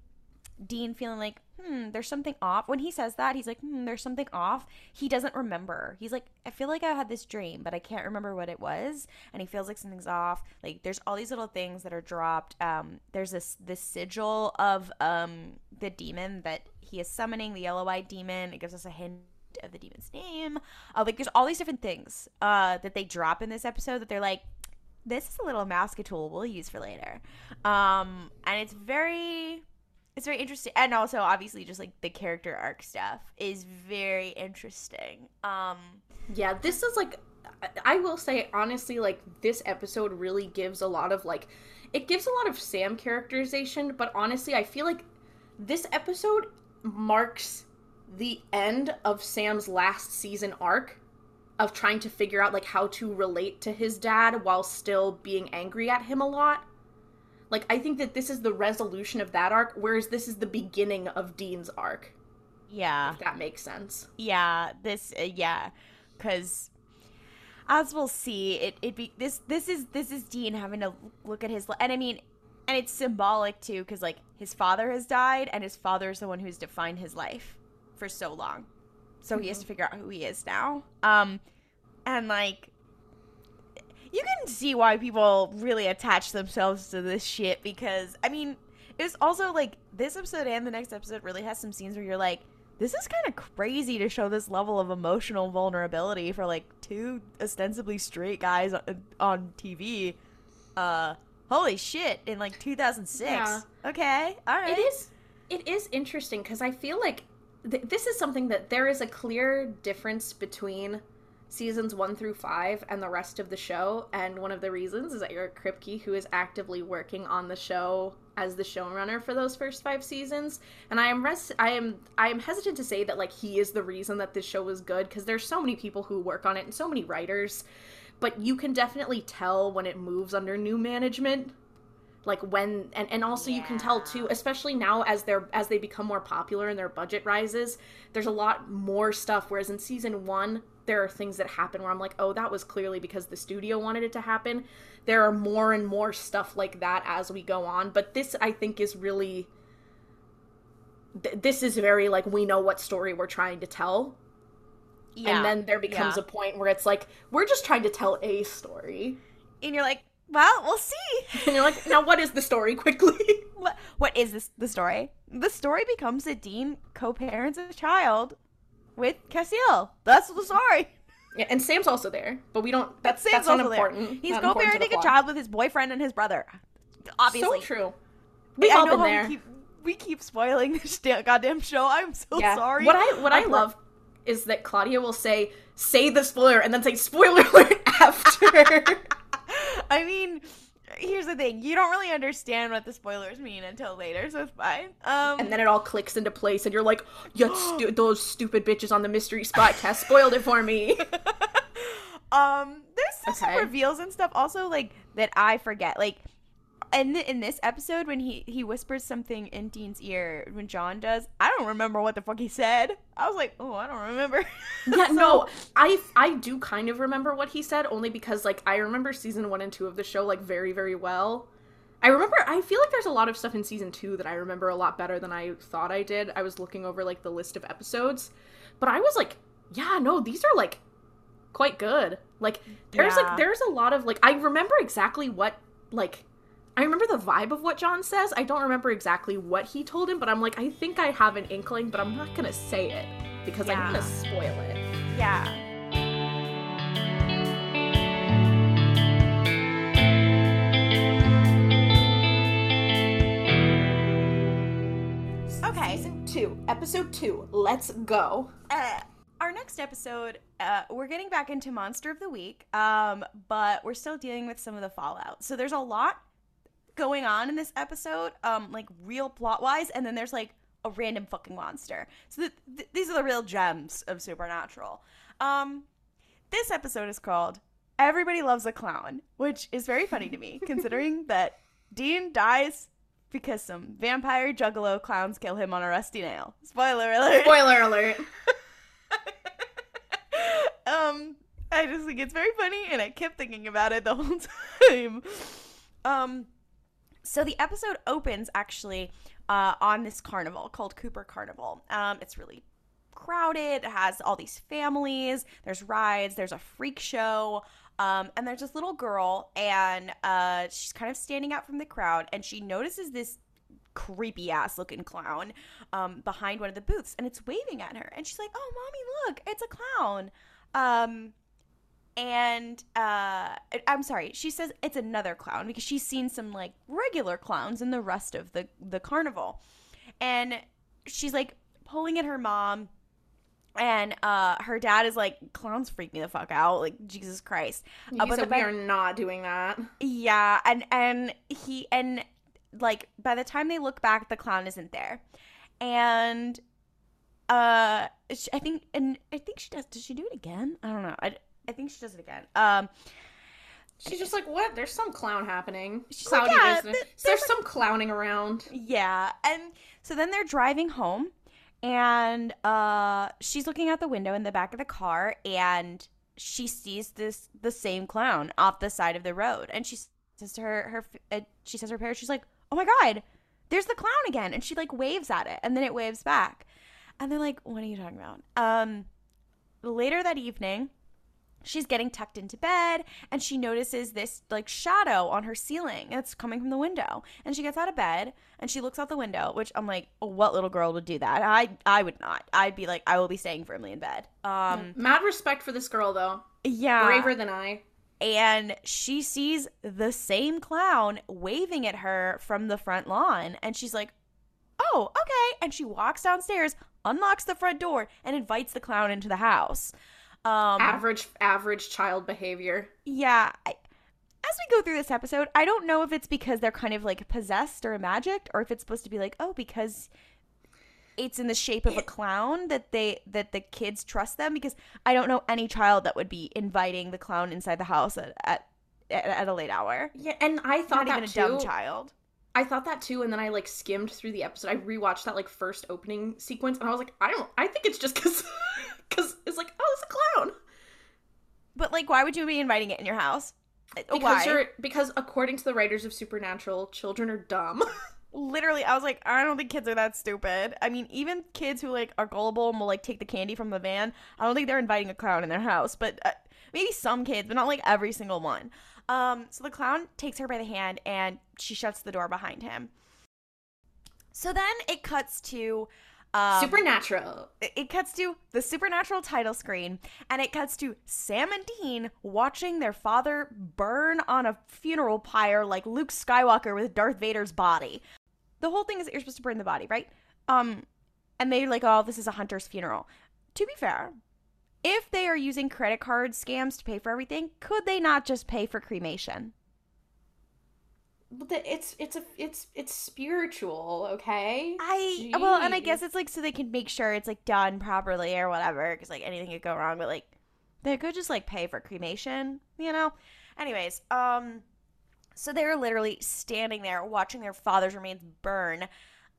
Dean feeling like, hmm, there's something off. When he says that, he's like, hmm, there's something off. He doesn't remember. He's like, I feel like I had this dream, but I can't remember what it was. And he feels like something's off. Like there's all these little things that are dropped. Um, there's this this sigil of um the demon that he is summoning, the yellow eyed demon. It gives us a hint of the demon's name. Uh, like there's all these different things uh that they drop in this episode that they're like, this is a little mask tool we'll use for later. Um, and it's very it's very interesting and also obviously just like the character arc stuff is very interesting um yeah this is like i will say honestly like this episode really gives a lot of like it gives a lot of sam characterization but honestly i feel like this episode marks the end of sam's last season arc of trying to figure out like how to relate to his dad while still being angry at him a lot like I think that this is the resolution of that arc, whereas this is the beginning of Dean's arc. Yeah, if that makes sense. Yeah, this uh, yeah, because as we'll see, it it be this this is this is Dean having to look at his and I mean, and it's symbolic too because like his father has died and his father is the one who's defined his life for so long, so mm-hmm. he has to mm-hmm. figure out who he is now. Um, and like you can see why people really attach themselves to this shit because I mean, it's also like this episode and the next episode really has some scenes where you're like, this is kind of crazy to show this level of emotional vulnerability for like two ostensibly straight guys on, on TV. Uh, holy shit! In like 2006. Yeah. Okay, all right. It is. It is interesting because I feel like th- this is something that there is a clear difference between seasons one through five and the rest of the show. And one of the reasons is that Eric Kripke, who is actively working on the show as the showrunner for those first five seasons. And I am res- I am I am hesitant to say that like he is the reason that this show was good because there's so many people who work on it and so many writers. But you can definitely tell when it moves under new management like when and, and also yeah. you can tell too especially now as they're as they become more popular and their budget rises there's a lot more stuff whereas in season one there are things that happen where i'm like oh that was clearly because the studio wanted it to happen there are more and more stuff like that as we go on but this i think is really th- this is very like we know what story we're trying to tell yeah. and then there becomes yeah. a point where it's like we're just trying to tell a story and you're like well, we'll see. And you're like, now what is the story? Quickly. what, what is this? The story? The story becomes that Dean co-parents a child with Castiel. That's the story. Yeah, and Sam's also there, but we don't. That's Sam's that's not important. There. He's co-parenting a child with his boyfriend and his brother. Obviously, so true. We've all been there. We keep, we keep, spoiling this goddamn show. I'm so yeah. sorry. What I what I, I love is that Klaudia will say say the spoiler and then say spoiler alert after. I mean, here's the thing: you don't really understand what the spoilers mean until later, so it's fine. Um, and then it all clicks into place, and you're like, "Yeah, stu- those stupid bitches on the mystery spotcast spoiled it for me." um, there's okay. some reveals and stuff also like that I forget, like and in this episode when he he whispers something in Dean's ear when John does, I don't remember what the fuck he said. I was like, oh, I don't remember. yeah, so, no, I I do kind of remember what he said only because like I remember season one and two of the show like very very well. I remember I feel like there's a lot of stuff in season two that I remember a lot better than I thought I did. I was looking over like the list of episodes, but I was like, yeah, no, these are like quite good. Like there's yeah. like there's a lot of like I remember exactly what like I remember the vibe of what John says. I don't remember exactly what he told him, but I'm like, I think I have an inkling, but I'm not gonna say it because yeah. I'm gonna spoil it. Yeah. Okay. Season two, episode two. Let's go. Uh, our next episode, uh, we're getting back into Monster of the Week, um, but we're still dealing with some of the fallout. So there's a lot going on in this episode, um, like real plot wise, and then there's like a random fucking monster. So th- th- these are the real gems of Supernatural. Um, this episode is called "Everybody Loves a Clown," which is very funny to me, considering that Dean dies because some vampire juggalo clowns kill him on a rusty nail. Spoiler alert! Spoiler alert! um, I just think it's very funny, and I kept thinking about it the whole time. Um, so the episode opens actually uh, on this carnival called Cooper Carnival. Um, it's really crowded. It has all these families. There's rides. There's a freak show. Um, and there's this little girl, and uh, she's kind of standing out from the crowd, and she notices this creepy ass looking clown um, behind one of the booths, and it's waving at her. And she's like, "Oh, mommy, look, it's a clown." Um, and uh i'm sorry she says it's another clown because she's seen some like regular clowns in the rest of the the carnival. And she's like pulling at her mom. And uh her dad is like clowns freak me the fuck out like jesus christ. Uh, but we are not doing that. Yeah and and he and like by the time they look back the clown isn't there. And uh i think and i think she does does she do it again? I don't know. I, I think she does it again. Um, She's just like, what? There's some clown happening. She's Cloudy like, yeah, business. Th- there's, there's some clowning around. Yeah, and so then they're driving home, and uh, she's looking out the window in the back of the car, and she sees this the same clown off the side of the road, and she says to her her uh, she says her parents, she's like, oh my god, there's the clown again, and she like waves at it, and then it waves back, and they're like, what are you talking about? Um, later that evening she's getting tucked into bed and she notices this like shadow on her ceiling. That's coming from the window. And she gets out of bed and she looks out the window which i'm like oh, what little girl would do that? I i would not. I'd be like i will be staying firmly in bed. Um mad respect for this girl though. Yeah. Braver than i. And she sees the same clown waving at her from the front lawn and she's like oh okay. And she walks downstairs unlocks the front door and invites the clown into the house Um, average average child behavior. yeah. I, as we go through this episode, I don't know if it's because they're kind of like possessed or magic, or if it's supposed to be like, oh, because it's in the shape of a clown that they that the kids trust them. Because I don't know any child that would be inviting the clown inside the house at at, at a late hour. Yeah, and I thought Not that even a too. dumb child. I thought that too, and then I like skimmed through the episode. I rewatched that like first opening sequence, and I was like, I don't. I think it's just because, because it's like, oh, it's a clown. But like, why would you be inviting it in your house? Uh, Because why? you're because according to the writers of Supernatural, children are dumb. literally i was like i don't think kids are that stupid i mean even kids who like are gullible and will like take the candy from the van i don't think they're inviting a clown in their house but uh, maybe some kids but not like every single one um so the clown takes her by the hand and she shuts the door behind him so then it cuts to um, Supernatural. it cuts to the supernatural title screen and it cuts to Sam and Dean watching their father burn on a funeral pyre like Luke Skywalker with Darth Vader's body. The whole thing is that you're supposed to burn the body, right? Um and they're like, "Oh, this is a hunter's funeral." To be fair, if they are using credit card scams to pay for everything, could they not just pay for cremation? But the, it's it's a it's it's spiritual, okay? I well, and I guess it's like so they can make sure it's like done properly or whatever, because like anything could go wrong. But like they could just like pay for cremation, you know. Anyways, um, so they're literally standing there watching their father's remains burn,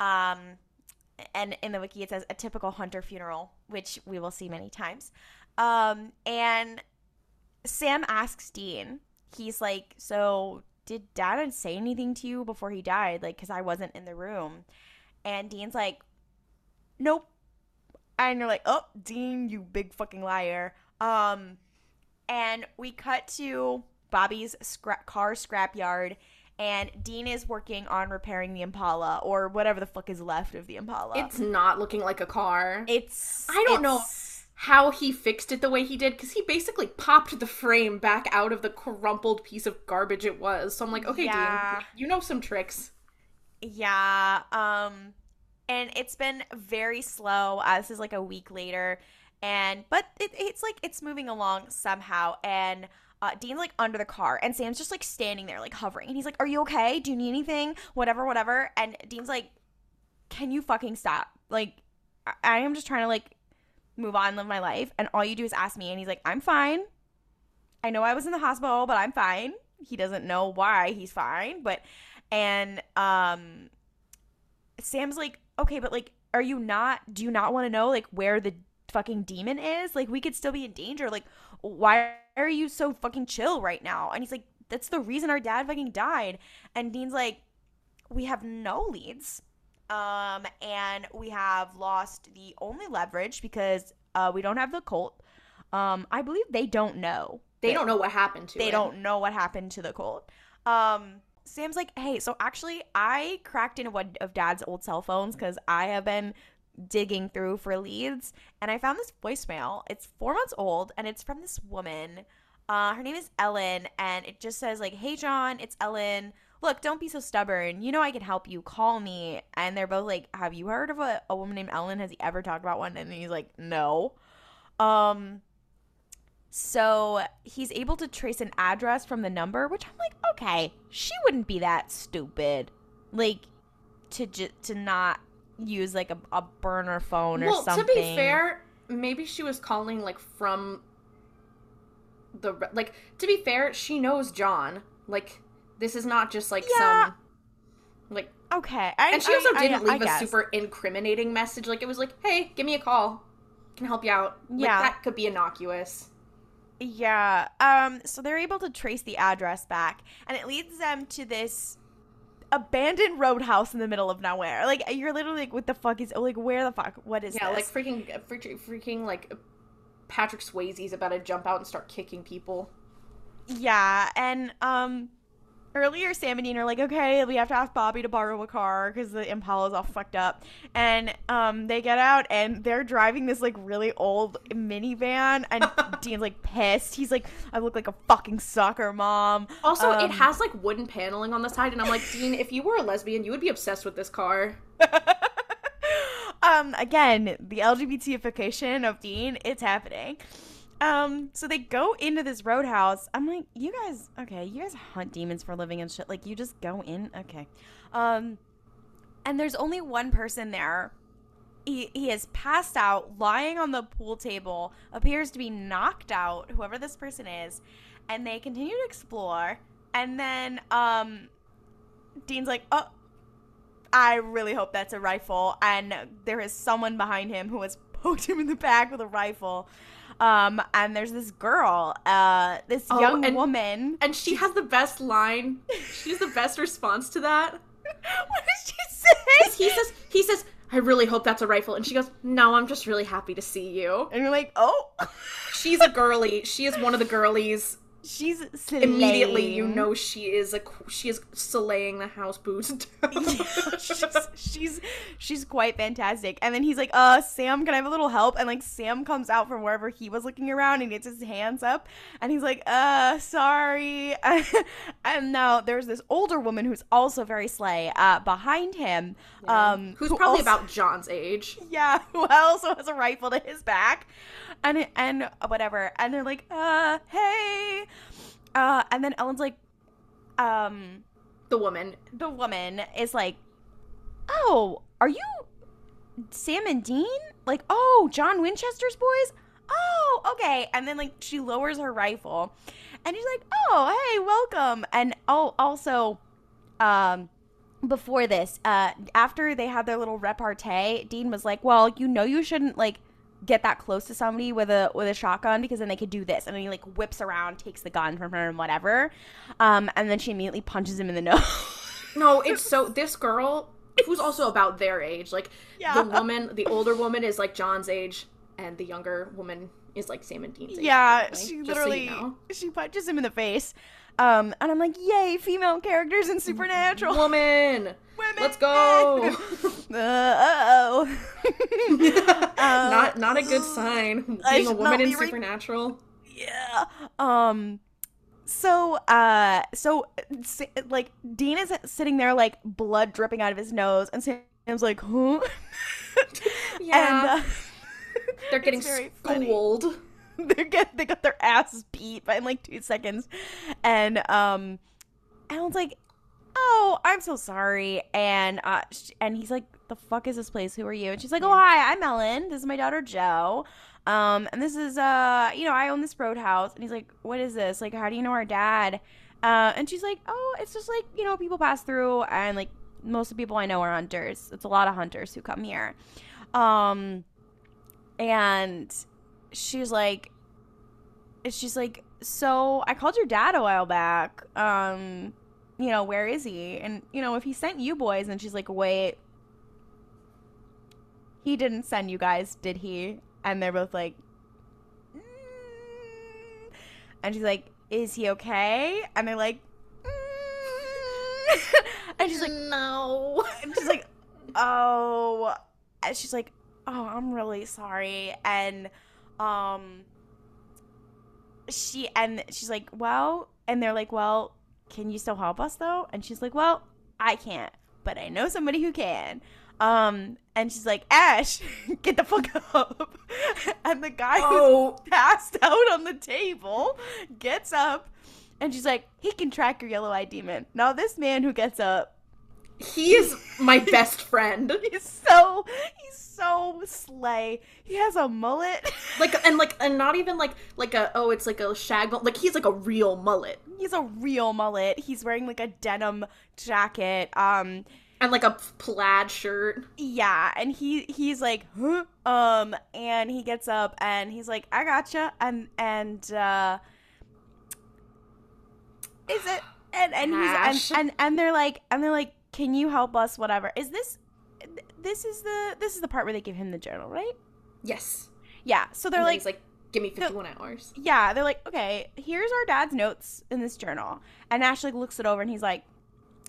um, and in the wiki it says a typical hunter funeral, which we will see many times. Um, and Sam asks Dean, he's like, so did dad say anything to you before he died? Like, because I wasn't in the room. And Dean's like, nope. And you're like, oh, Dean, you big fucking liar. Um, and we cut to Bobby's scrap car scrapyard, and Dean is working on repairing the Impala or whatever the fuck is left of the Impala. It's not looking like a car. it's I don't know. How he fixed it the way he did, because he basically popped the frame back out of the crumpled piece of garbage it was. So I'm like, okay, Yeah. Dean, you know some tricks. Yeah. Um and it's been very slow. Uh, this is like a week later and but it, it's like it's moving along somehow and uh, Dean's like under the car and Sam's just like standing there like hovering and he's like are you okay do you need anything whatever whatever and Dean's like can you fucking stop like I, I am just trying to like move on live my life and all you do is ask me and he's like I'm fine I know I was in the hospital but I'm fine he doesn't know why he's fine but and um Sam's like, okay, but like, are you not? Do you not want to know like where the fucking demon is? Like, we could still be in danger. Like, why are you so fucking chill right now? And he's like, that's the reason our dad fucking died. And Dean's like, we have no leads, um, and we have lost the only leverage because uh, we don't have the Colt. Um, I believe they don't know. They don't know what happened to They it. don't know what happened to the colt. Um, Sam's like, hey, so actually, I cracked into one of Dad's old cell phones because I have been digging through for leads, and I found this voicemail. It's four months old, and it's from this woman. Uh, her name is Ellen, and it just says like, "Hey John, it's Ellen. Look, don't be so stubborn. You know I can help you. Call me." And they're both like, "Have you heard of a, a woman named Ellen? Has he ever talked about one?" And he's like, "No." Um, so he's able to trace an address from the number, which I'm like, okay, she wouldn't be that stupid, like to ju- to not use like a, a burner phone or Well, something. to be fair, maybe she was calling like from the like. To be fair, she knows John. Like, this is not just like Yeah. some like. okay, I, And she also I- didn't I leave a super incriminating message. Like, it was like, "Hey, give me a call. Can help you out." Like, Yeah. that could be innocuous. Yeah. Um. So they're able to trace the address back, and it leads them to this abandoned roadhouse in the middle of nowhere. Like you're literally like, what the fuck is? Like where the fuck? What is yeah, this? like freaking, freaking, freaking, like Patrick Swayze's about to jump out and start kicking people. Yeah, and um earlier Sam and Dean are like, okay, we have to ask Bobby to borrow a car because the Impala's all fucked up. And um they get out and they're driving this like really old minivan and Dean's like pissed. He's like, I look like a fucking soccer mom. Also, it Um, has like wooden paneling on the side, and I'm like, Dean, if you were a lesbian, you would be obsessed with this car. um again, the LGBTification of Dean, it's happening. Um, so they go into this roadhouse. I'm like, you guys, okay, you guys hunt demons for a living and shit. Like, you just go in, okay. Um, and there's only one person there. He he is passed out, lying on the pool table, appears to be knocked out. Whoever this person is, and they continue to explore. And then, um, Dean's like, oh. I really hope that's a rifle. And there is someone behind him who has poked him in the back with a rifle. Um, and there's this girl, uh, this Oh, young and- woman. And she has the best line. She has the best response to that. what does she say? He says, he says, I really hope that's a rifle. And she goes, No, I'm just really happy to see you. And you're like, oh, She's a girly. She is one of the girlies. She's Immediately, you know she is a she is slaying the house boots down. she's, she's she's quite fantastic. And then he's like, "Uh, Sam, can I have a little help?" And like Sam comes out from wherever he was looking around and gets his hands up, and he's like, "Uh, sorry." and now there's this older woman who's also very slay uh, behind him, um, Who's who probably also- about John's age. yeah, who also has a rifle to his back, and and whatever, and they're like, "Uh, hey," uh, and then Ellen's like, um The woman. the woman is like, "Oh, are you Sam and Dean? Like, oh, John Winchester's boys? Oh, okay." And then like she lowers her rifle, and she's like, "Oh, hey, welcome." And oh, also, um. Before this, uh, after they had their little repartee, Dean was like, "Well, you know, you shouldn't like get that close to somebody with a with a shotgun because then they could do this." And then he like whips around, takes the gun from her, and whatever. Um, and then she immediately punches him in the nose. No, it's so this girl who's also about their age. Like Yeah. the woman, the older woman is like John's age, and the younger woman is like Sam and Dean's age. Yeah, she just so literally you know. she punches him in the face. Um, and I'm like, yay, female characters in Supernatural. woman. Women. Let's go. Uh oh. not not a good sign. Being a woman in re- Supernatural. yeah. Um. So, uh, so like Dean is sitting there, like blood dripping out of his nose, and Sam's like, huh? Yeah. And uh, They're getting schooled. funny. they get they got their asses beat by in like two seconds, and um, Ellen's like, "Oh, I'm so sorry," and uh, sh- and he's like, "The fuck is this place? Who are you?" And she's like, "Oh, hi, I'm Ellen. This is my daughter Jo." Um, and this is uh, you know, I own this roadhouse. And he's like, "What is this? Like, how do you know our dad?" Uh, and she's like, "Oh, it's just like you know, people pass through, and like most of the people I know are hunters. It's a lot of hunters who come here." Um, and she's like she's like so i called your dad a while back um you know where is he and you know if he sent you boys and she's like wait he didn't send you guys did he and they're both like "Mm." and she's like is he okay and they're like "Mm." and she's like no. and she's like, "Oh," and she's like, "Oh, I'm really sorry." And um, she and she's like, "Well," and they're like, "Well, can you still help us though?" And she's like, "Well, I can't, but I know somebody who can." Um, and she's like, "Ash, get the fuck up!" And the guy who's Oh, passed out on the table gets up. And she's like, he can track your yellow eye demon. Now, this man who gets up he is my best friend. He's so he's so slay. He has a mullet. Like and like and not even like like a oh it's like a shag like he's like a real mullet He's a real mullet. He's wearing like a denim jacket. Um and like a plaid shirt. yeah, and he he's like, huh? Um and he gets up and he's like, "I gotcha." And and uh is it and and Ash. he's and, and and they're like and they're like, "Can you help us whatever?" Is this this is the this is the part where they give him the journal, right? Yes. Yeah. So they're like he's like, give me fifty one hours. yeah, they're like, okay, here's our dad's notes in this journal. And ashley looks it over and he's like,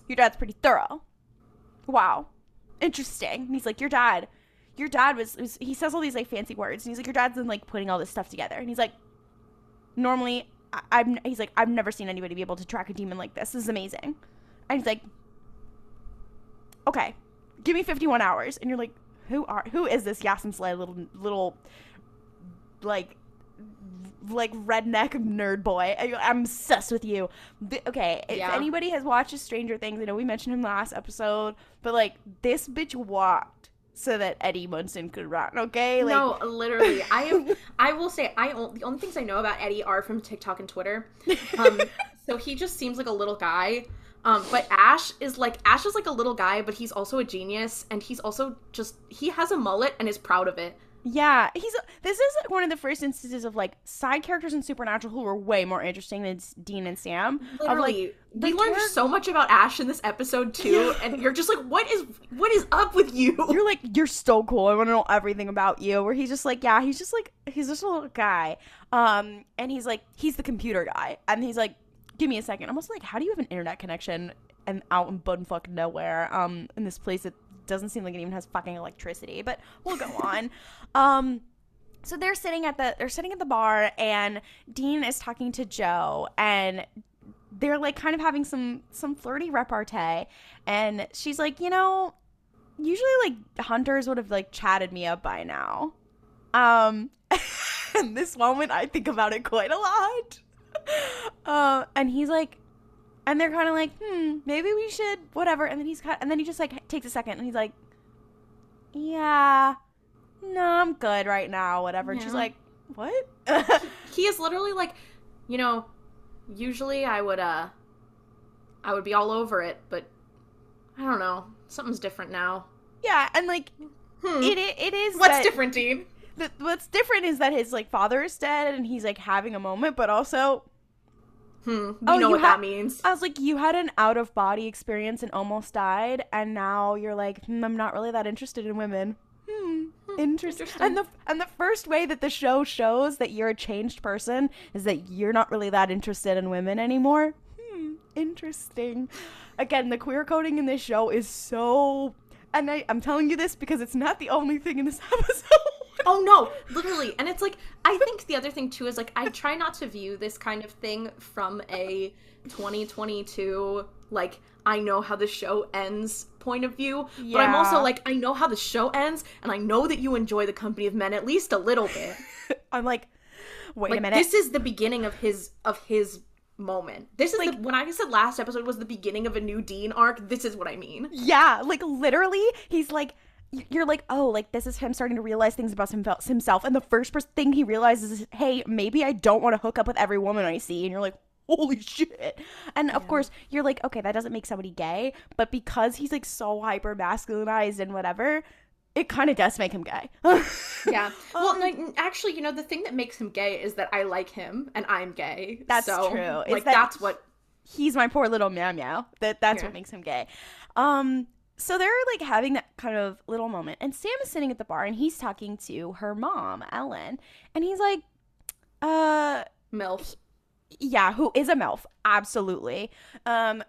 your dad's pretty thorough. Wow, interesting. And he's like, your dad, your dad was, was he says all these like fancy words and he's like, your dad's been like putting all this stuff together. And he's like, normally, I, I'm, he's like, I've never seen anybody be able to track a demon like this. This is amazing. And he's like, okay, give me 51 hours. And you're like, who are, who is this Yasin Slay little, little, like like redneck nerd boy. I, I'm obsessed with you. Th- okay, if Yeah. anybody has watched Stranger Things, I know we mentioned him last episode, but like this bitch walked so that Eddie Munson could run. Okay, like no, literally. I am. I will say, I the only things I know about Eddie are from TikTok and Twitter. Um, so he just seems like a little guy. Um, but Ash is like Ash is like a little guy, but he's also a genius, and he's also just he has a mullet and is proud of it. Yeah, he's this is like one of the first instances of like side characters in Supernatural who are way more interesting than Dean and Sam. Of Literally, like we the learned so much about Ash in this episode too, and you're just like, what is what is up with you? you're like you're so cool. I want to know everything about you. Where he's just like, yeah, he's just like he's just a little guy. Um, and he's like he's the computer guy, and he's like, give me a second. I'm also like, how do you have an internet connection and out in bumfuck nowhere? Um, in this place that doesn't seem like it even has fucking electricity. But we'll go on. Um. So they're sitting at the they're sitting at the bar and Dean is talking to Jo and they're like kind of having some some flirty repartee and she's like, "You know, usually like hunters would have like chatted me up by now." Um and this moment I think about it quite a lot. Uh, and he's like and they're kind of like, "Hmm, maybe we should whatever." And then he's kind and then he just like takes a second and he's like, "Yeah. No, I'm good right now, whatever." And she's like, "What?" he is literally like, you know, usually I would uh, I would be all over it, but I don't know, something's different now. yeah, and like Hmm. it i- it is What's that- different, Dean? what's different is that his like father is dead and he's like having a moment, but also Hmm. We Oh, know you what ha- that means. I was like, you had an out of body experience and almost died, and now you're like, hmm, I'm not really that interested in women. Hmm, interesting. interesting. And the and the first way that the show shows that you're a changed person is that you're not really that interested in women anymore. Hmm, interesting. Again, the queer coding in this show is so. And I, I'm telling you this because it's not the only thing in this episode. Oh no, literally. And it's like I think the other thing too is like I try not to view this kind of thing from a 2022 like I know how the show ends point of view, but I'm also like I know how the show ends and I know that you enjoy the company of men at least a little bit. I'm like, wait like a minute. this is the beginning of his of his moment. This is Like- like when I said last episode was the beginning of a new Dean arc, this is what I mean. Yeah, like literally, he's like, you're like, oh, like this is him starting to realize things about himself, and the first thing he realizes is, hey, maybe I don't want to hook up with every woman I see, and you're like. Holy shit. And of course, you're like, okay, that doesn't make somebody gay, but because he's like so hyper masculinized and whatever, it kind of does make him gay. Yeah. Well, no, actually, you know, the thing that makes him gay is that I like him and I'm gay. That's So, true. Like that- that's what he's my poor little meow meow. That that's Yeah. what makes him gay. Um so they're like having that kind of little moment and Sam is sitting at the bar and he's talking to her mom, Ellen, and he's like uh MILF. yeah, who is a MILF, absolutely. Um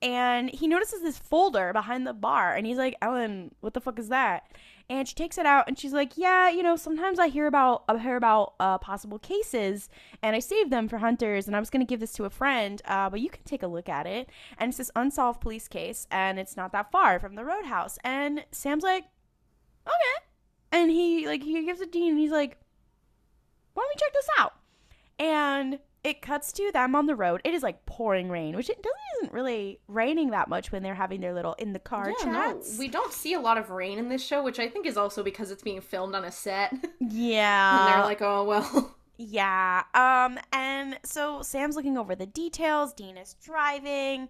and he notices this folder behind the bar and he's like, Ellen, what the fuck is that? And she takes it out and she's like, Yeah, you know, sometimes I hear about I hear about uh, possible cases and I save them for hunters and I was gonna give this to a friend, uh, but you can take a look at it. And it's this unsolved police case and it's not that far from the roadhouse. And Sam's like, Okay. And he like he gives it to Dean and he's like, Why don't we check this out? And it cuts to them on the road. It is like pouring rain, which it doesn't isn't really raining that much when they're having their little in the car Yeah, no, chats. we don't see a lot of rain in this show, which I think is also because it's being filmed on a set. and yeah. they're like, oh well. Yeah. Um and so Sam's looking over the details, Dean is driving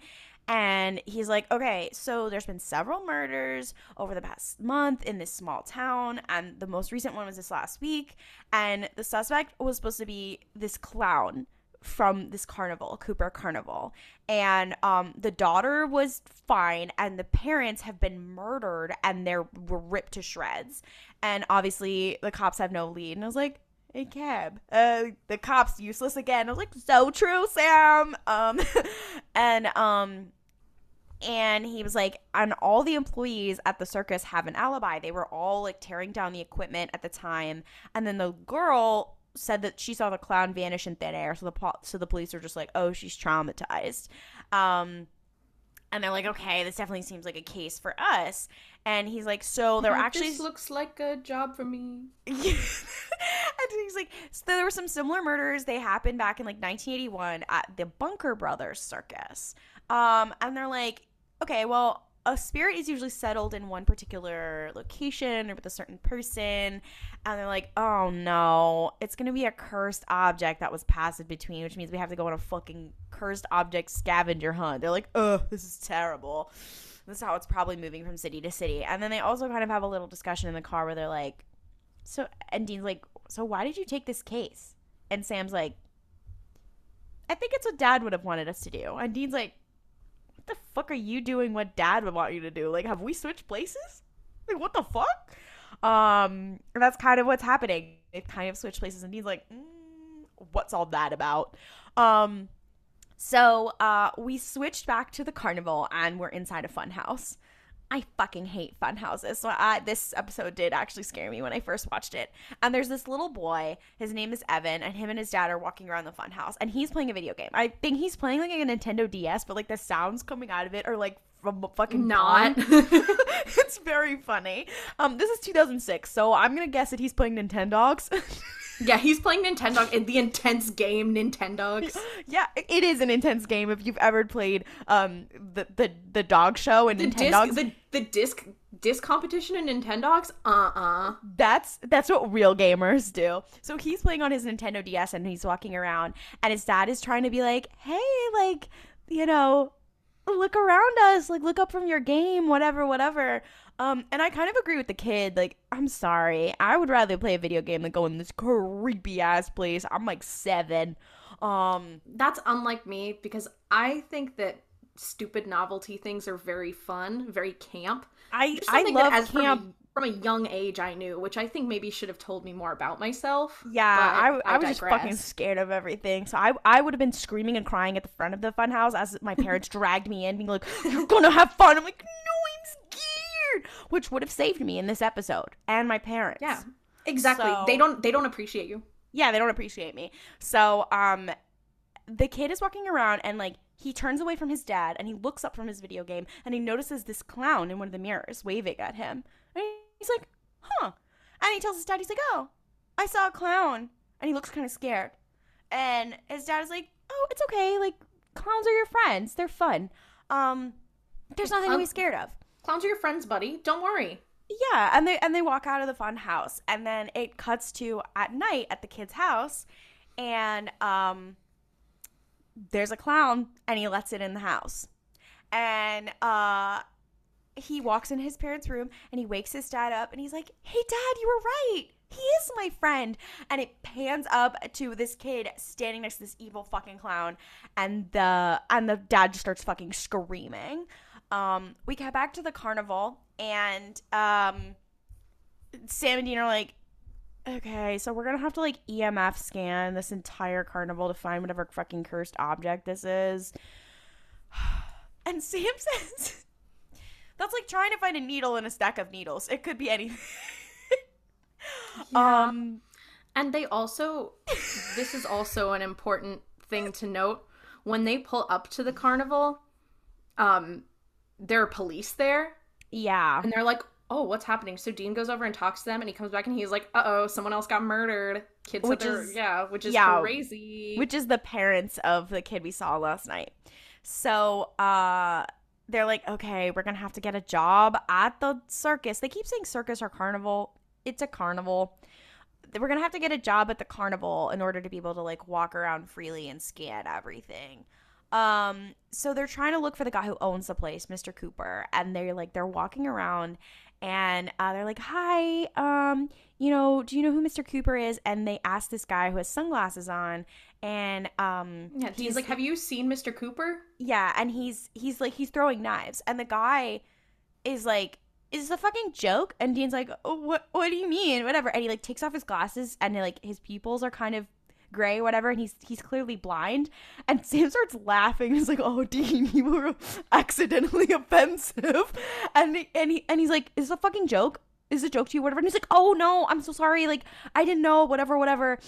and he's like, "Okay, so there's been several murders over the past month in this small town and the most recent one was this last week and the suspect was supposed to be this clown from this carnival, Cooper Carnival. And um the daughter was fine and the parents have been murdered and they're were ripped to shreds. And obviously the cops have no lead. And I was like, a cab. Uh, the cop's useless again. I was like, so true, Sam. Um, and um, and he was like, and all the employees at the circus have an alibi. They were all like tearing down the equipment at the time, and then the girl said that she saw the clown vanish in thin air. So the po- so the police are just like, oh, she's traumatized. Um, and they're like, okay, this definitely seems like a case for us. And he's like, so there actually This looks like a job for me. and he's like, so there were some similar murders. They happened back in like 1981 at the Bunker Brothers Circus. Um, and they're like, okay, well, a spirit is usually settled in one particular location or with a certain person. And they're like, oh no, it's gonna be a cursed object that was passed between, which means we have to go on a fucking cursed object scavenger hunt. They're like, oh, this is terrible. This is how it's probably moving from city to city. And then they also kind of have a little discussion in the car where they're like, so, and Dean's like, so why did you take this case? And Sam's like, I think it's what dad would have wanted us to do. And Dean's like, what the fuck are you doing what dad would want you to do? Like, have we switched places? Like, what the fuck? Um, and that's kind of what's happening. They've kind of switched places, and he's like, mm, what's all that about? Um, so uh, we switched back to the carnival, and we're inside a fun house. I fucking hate fun houses. So I, this episode did actually scare me when I first watched it. And there's this little boy. His name is Evan, and him and his dad are walking around the fun house, and he's playing a video game. I think he's playing like a Nintendo DS, but like the sounds coming out of it are like from a fucking Not. it's very funny. Um, this is 2006, so I'm gonna guess that he's playing Nintendogs. Yeah, he's playing Nintendo in the intense game Nintendogs. yeah, it is an intense game. If you've ever played um the the, the dog show and The Nintendogs, disc, the the disc disc competition in Nintendogs. Uh uh That's that's what real gamers do. So he's playing on his Nintendo DS and he's walking around and his dad is trying to be like, "Hey, like, you know, look around us, like look up from your game, whatever, whatever." Um and I kind of agree with the kid. Like, I'm sorry. I would rather play a video game than go in this creepy ass place. I'm like 7. Um That's unlike me because I think that stupid novelty things are very fun, very camp. I I love that as camp. From, a, from a young age, I knew, which I think maybe should have told me more about myself. Yeah, but I, I, was just fucking scared of everything. So I, I would have been screaming and crying at the front of the funhouse as my parents dragged me in, being like, "You're gonna have fun." I'm like, "No, I'm scared," which would have saved me in this episode and my parents. Yeah, exactly. So- They don't. They don't appreciate you. yeah, they don't appreciate me. So um, the kid is walking around and like he turns away from his dad and he looks up from his video game and he notices this clown in one of the mirrors waving at him. And he's like, huh. And he tells his dad, he's like, oh, I saw a clown. And he looks kind of scared. And his dad is like, oh, it's okay. Like, clowns are your friends. They're fun. Um, there's nothing to be Um, scared of. Clowns are your friends, buddy. Don't worry. Yeah, and they and they walk out of the fun house, and then it cuts to at night at the kid's house, and um, there's a clown, and he lets it in the house, and uh, he walks in his parents' room, and he wakes his dad up, and he's like, "Hey, Dad, you were right. He is my friend." And it pans up to this kid standing next to this evil fucking clown, and the and the dad just starts fucking screaming. Um, we get back to the carnival, and um, Sam and Dean are like, okay, so we're gonna have to like EMF scan this entire carnival to find whatever fucking cursed object this is. And Sam says, that's like trying to find a needle in a stack of needles. It could be anything. Um, And they also, this is also an important thing to note. When they pull up to the carnival, um, there are police there, yeah. and they're like, "Oh, what's happening?" So Dean goes over and talks to them, and he comes back and he's like, "Uh oh, someone else got murdered." Kids, Which is yeah, which is yeah, crazy. which is the parents of the kid we saw last night. So, uh they're like, "Okay, we're going to have to get a job at the circus." They keep saying circus or carnival. It's a carnival. We're going to have to get a job at the carnival in order to be able to like walk around freely and scan everything. Um so they're trying to look for the guy who owns the place, Mr. Cooper, and they're like they're walking around and uh, they're like, "Hi, um, you know, do you know who Mr. Cooper is?" And they ask this guy who has sunglasses on, and um, yeah, Dean's like, "Have you seen Mr. Cooper?" yeah, and he's he's like he's throwing knives, and the guy is like, "Is this a fucking joke?" And Dean's like, oh, "What? What do you mean? Whatever." And he like takes off his glasses, and like his pupils are kind of gray, whatever, and he's he's clearly blind. And Sam starts laughing. He's like, "Oh, Dean, you were accidentally offensive," and he, and he and he's like, "Is this a fucking joke?" Is it a joke to you, whatever? And he's like, "Oh no, I'm so sorry. Like, I didn't know, whatever, whatever."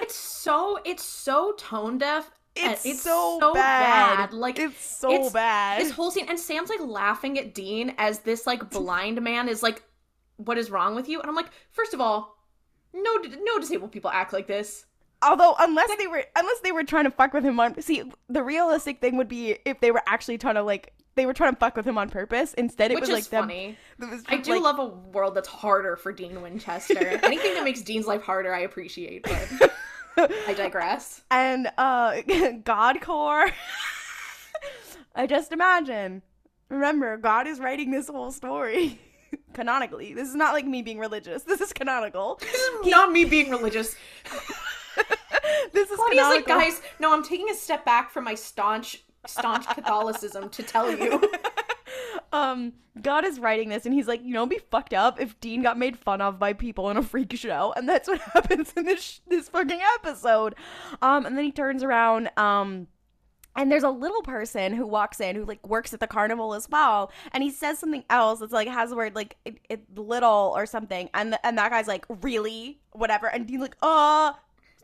It's so it's so tone deaf It's, It's so, so bad. bad. Like, it's so it's- bad. this whole scene and Sam's like laughing at Dean as this like blind man is like, "What is wrong with you?" And I'm like, first of all, no, no disabled people act like this. Although unless they were unless they were trying to fuck with him on see the realistic thing would be if they were actually trying to like they were trying to fuck with him on purpose. Instead, it Which was like them. funny. was I do like- love a world that's harder for Dean Winchester. Anything that makes Dean's life harder, I appreciate. But I digress. and uh Godcore. I just imagine. Remember, God is writing this whole story canonically. This is not like me being religious. This is canonical. This is Not me being religious. this is Klaudia's like, canonical. guys, no, I'm taking a step back from my staunch, staunch Catholicism to tell you. um, God is writing this, and he's like, you know, be fucked up if Dean got made fun of by people in a freak show, and that's what happens in this sh- this fucking episode. Um, and then he turns around, um. And there's a little person who walks in who like works at the carnival as well, and he says something else that's like has the word like it, it little or something, and the, and that guy's like really whatever, and Dean's like uh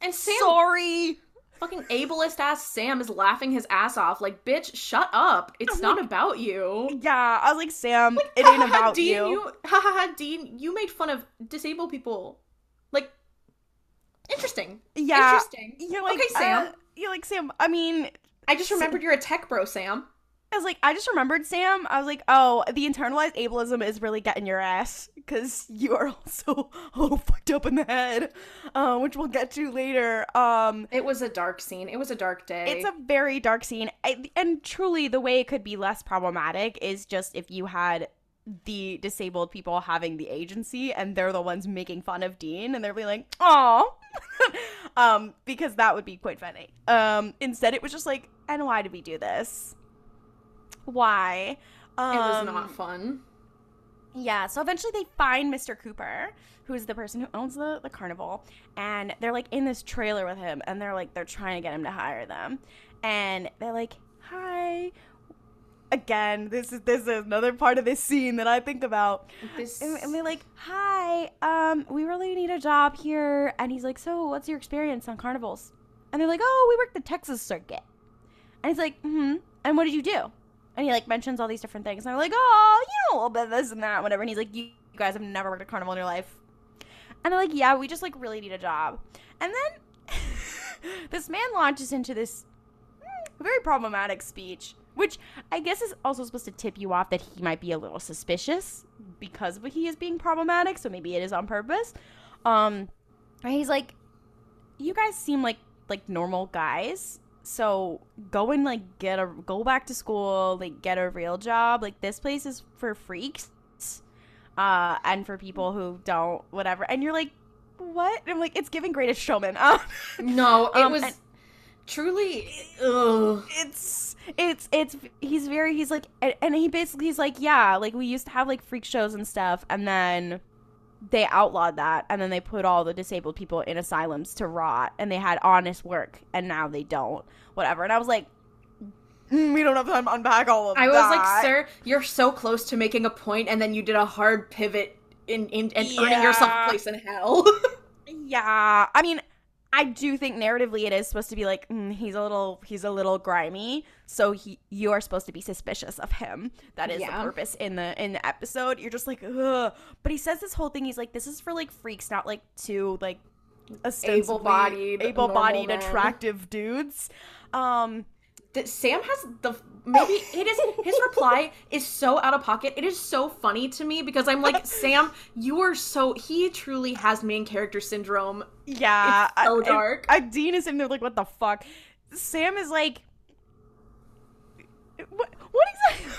And Sam, sorry, fucking ableist ass Sam, is laughing his ass off. Like, bitch, shut up. It's not about you. yeah. I was like Sam, it ain't about Dean, you. Ha ha ha, Dean, you made fun of disabled people. Like, interesting. Yeah, Interesting. You're like okay, Sam. uh, you're like Sam. I mean, I just remembered you're a tech bro, Sam. I was like, I just remembered Sam. I was like, oh, the internalized ableism is really getting your ass because you are also oh fucked up in the head, uh, which we'll get to later. Um, It was a dark scene. It was a dark day. it's a very dark scene, I, and truly, the way it could be less problematic is just if you had the disabled people having the agency and they're the ones making fun of Dean and they're being like, oh, um, because that would be quite funny. Um, instead, it was just like, and why did we do this? Why? Um, it was not fun. yeah, so eventually they find Mr. Cooper, who's the person who owns the, the carnival, and they're like in this trailer with him, and they're like, they're trying to get him to hire them. And they're like, hi. Again, this is this is another part of this scene that I think about. This And, and they're like, hi, um, we really need a job here. And he's like, so what's your experience on carnivals? And they're like, oh, we work the Texas circuit. And he's like, hmm. And what did you do? And he like mentions all these different things. And they're like, oh, you know a little bit of this and that, whatever. And he's like, you, guys have never worked a carnival in your life. And they're like, yeah, we just like really need a job. And then this man launches into this mm, very problematic speech, which I guess is also supposed to tip you off that he might be a little suspicious because of he is being problematic. So maybe it is on purpose. Um, and he's like, you guys seem like like normal guys. So go and like get a go back to school, like get a real job. Like this place is for freaks, uh, and for people who don't whatever. And you're like, what? And I'm like, it's giving greatest showman. Um, no, it Um, was and- truly. Ugh. it's it's it's he's very he's like and, and he basically he's like yeah like we used to have like freak shows and stuff and then they outlawed that and then they put all the disabled people in asylums to rot and they had honest work and now they don't whatever and i was like "Mm, we don't have time to unpack all of that. I was like, sir, you're so close to making a point, and then you did a hard pivot in, in and earning yourself a place in hell. yeah i mean i do think narratively it is supposed to be like mm, he's a little he's a little grimy so he you are supposed to be suspicious of him that is Yeah. the purpose in the in the episode you're just like ugh but he says this whole thing he's like this is for like freaks not like two like Able-bodied, able-bodied men. attractive dudes um that Sam has the maybe it is his reply is so out of pocket. It is so funny to me because I'm like, Sam, you are so he truly has main character syndrome. yeah It's so I- dark. I, I, dean is sitting there like what the fuck sam is like what what exactly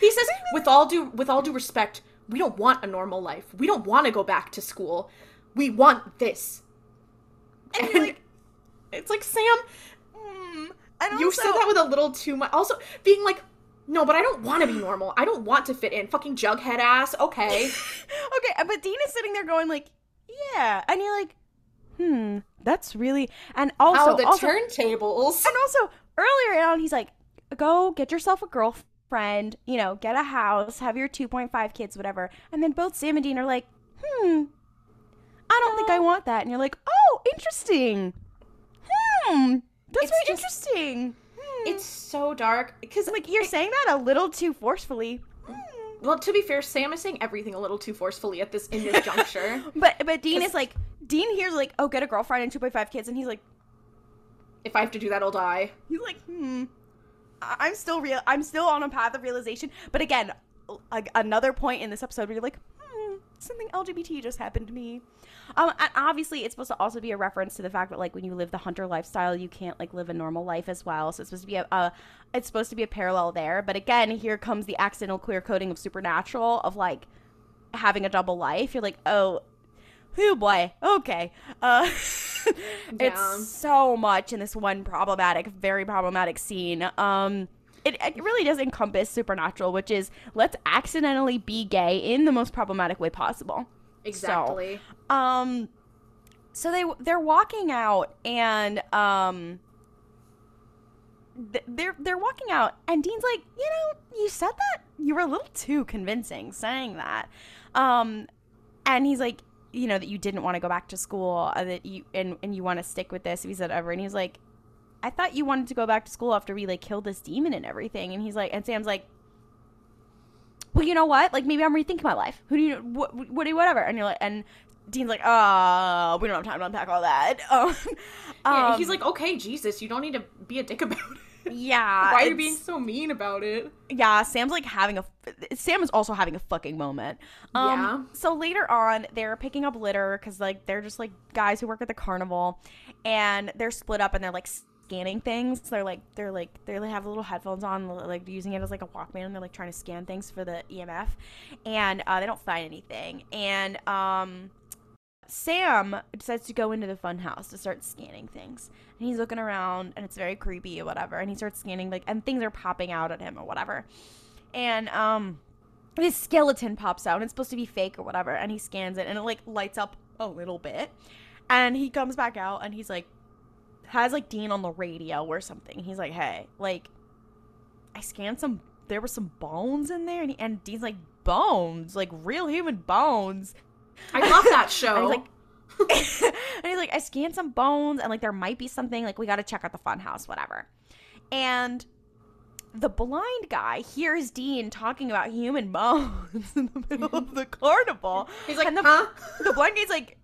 He says, with all due with all due respect, we don't want a normal life. We don't want to go back to school. We want this. And And, you're like, it's like Sam, mm. And you also- said that with a little too much. Also, being like, no, but I don't want to be normal. I don't want to fit in. Fucking jughead ass. Okay. okay, uh, but Dean is sitting there going like, yeah, and you're like, hmm, that's really, and also, How the also turntables. and also earlier on, he's like, go get yourself a girlfriend, you know, get a house, have your 2.5 kids, whatever, and then both Sam and Dean are like, hmm, I don't think I want that, and you're like, oh, interesting, hmm, That's very interesting. Hmm. It's so dark because like you're saying that a little too forcefully. Well, to be fair, Sam is saying everything a little too forcefully at this in this juncture. But but Dean is like Dean here's like, oh, get a girlfriend and two point five kids, and he's like, if I have to do that, I'll die. he's like, hmm. I'm still real. I'm still on a path of realization. But again, like another point in this episode where you're like, hmm, something LGBT just happened to me. Um, and obviously it's supposed to also be a reference to the fact that like when you live the hunter lifestyle, you can't like live a normal life as well. So it's supposed to be a, a it's supposed to be a parallel there. But again, here comes the accidental queer coding of supernatural of like having a double life. You're like, oh, oh boy, okay. Uh, Yeah. it's so much in this one problematic, very problematic scene. Um, it, it really does encompass supernatural, which is let's accidentally be gay in the most problematic way possible. Exactly. Um, so they they're walking out and um. They're they're walking out, and Dean's like, you know, you said that you were a little too convincing saying that, um, and he's like, you know, that you didn't want to go back to school, uh, that you and and you want to stick with this. He said ever, and he's like, I thought you wanted to go back to school after we like killed this demon and everything, and he's like, and Sam's like, well, you know what? Like maybe I'm rethinking my life. Who do you what what do you whatever? And you're like, and Dean's like, uh, we don't have time to unpack all that. Um, Yeah, um, he's like, okay, Jesus, you don't need to be a dick about it. yeah. Why are you being so mean about it? yeah, Sam's like having a Sam is also having a fucking moment. Um, Yeah. So later on, they're picking up litter because like they're just like guys who work at the carnival, and they're split up and they're like scanning things. They're like they're like they have little headphones on, like using it as like a Walkman. And they're like trying to scan things for the EMF, and uh, they don't find anything. And um, Sam decides to go into the fun house to start scanning things. And he's looking around and it's very creepy or whatever. And he starts scanning like and things are popping out at him or whatever. And um this skeleton pops out and it's supposed to be fake or whatever. And he scans it and it like lights up a little bit. And he comes back out and he's like has like Dean on the radio or something. He's like, hey, like I scanned some there were some bones in there and, he, and Dean's like bones, like real human bones. I love that show. And like, and he's like, I scanned some bones, and like there might be something. Like we got to check out the fun house, whatever. And the blind guy hears Dean talking about human bones in the middle of the carnival. he's like, and the, huh? the blind guy's like,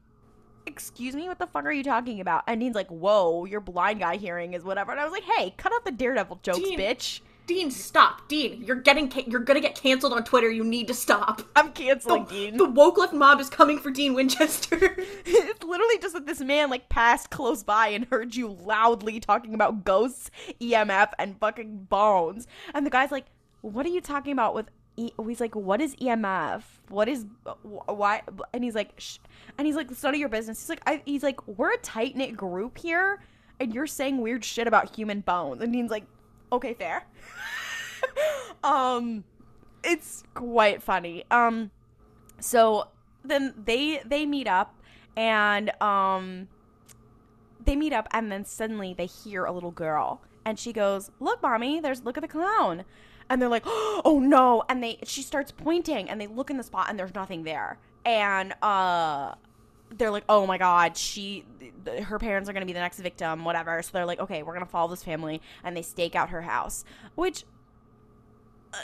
"Excuse me, what the fuck are you talking about?" And Dean's like, "Whoa, your blind guy hearing is whatever." And I was like, "Hey, cut out the Daredevil jokes, Dean. bitch. Dean, stop. Dean, you're getting ca- you're gonna get canceled on Twitter. You need to stop. I'm canceling The, Dean." the woke left mob is coming for Dean Winchester. it's literally just that this man like passed close by and heard you loudly talking about ghosts, EMF, and fucking bones. And the guy's like, "What are you talking about with?" He's like, "What is EMF? What is why?" And he's like, Shh. "And he's like, it's none of your business." He's like, I, "He's like, we're a tight knit group here, and you're saying weird shit about human bones." And he's like, "Okay, fair." um, it's quite funny. Um, so then they they meet up and um they meet up and then suddenly they hear a little girl and she goes look mommy there's look at the clown and they're like oh no and they she starts pointing and they look in the spot and there's nothing there and uh they're like oh my god she th- her parents are gonna be the next victim whatever so they're like okay we're gonna follow this family and they stake out her house which uh,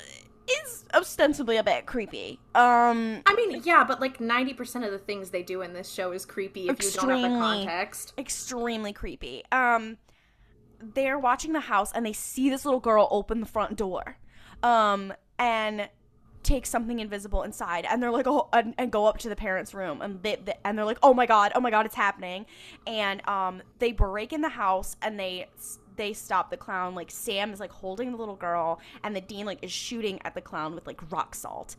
is ostensibly a bit creepy um I mean, yeah, but like 90% of the things they do in this show is creepy if you don't have the Extremely. context. extremely creepy. Um, they're watching the house and they see this little girl open the front door, um, and take something invisible inside, and they're like, oh, and, and go up to the parents' room, and they, they and they're like, oh my god, oh my god, it's happening, and um, they break in the house and they they stop the clown. Like Sam is like holding the little girl, and the dean like is shooting at the clown with like rock salt.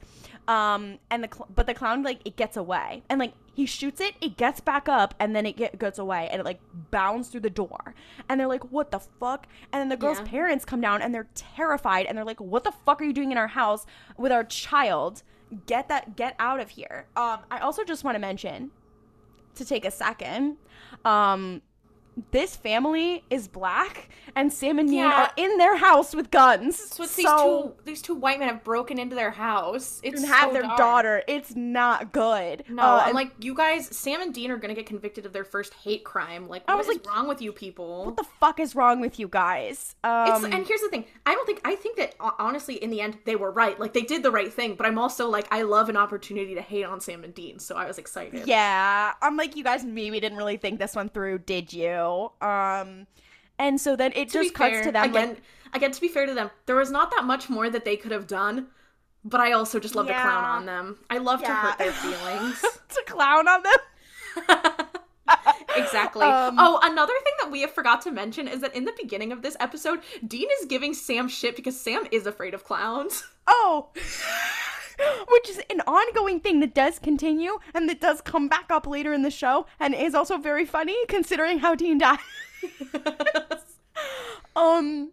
Um, and the cl- but the clown like it gets away, and like he shoots it, it gets back up, and then it get, gets away, and it like bounds through the door. And they're like, "What the fuck?" And then the girl's Yeah. parents come down, and they're terrified, and they're like, "What the fuck are you doing in our house with our child? Get that, get out of here." Um, I also just want to mention to take a second. Um, this family is black and Sam and Dean Yeah. are in their house with guns. So it's these two these two white men have broken into their house. It's and have so their dark. daughter. It's not good. No, Uh, I'm like, you guys, Sam and Dean are gonna get convicted of their first hate crime. Like, I was is like, wrong with you people? what the fuck is wrong with you guys? Um, It's, and here's the thing. I don't think I think that honestly, in the end, they were right. Like they did the right thing. But I'm also like, I love an opportunity to hate on Sam and Dean, so I was excited. Yeah, I'm like, you guys maybe didn't really think this one through, did you? Um, and so then it To just cuts fair, to them again. like, again, to be fair to them, there was not that much more that they could have done. But I also just love to clown on them. I love to hurt their feelings. to clown on them. exactly. Um, oh, another thing that we have forgot to mention is that in the beginning of this episode, Dean is giving Sam shit because Sam is afraid of clowns. Oh, which is an ongoing thing that does continue and that does come back up later in the show and is also very funny considering how Dean died. um,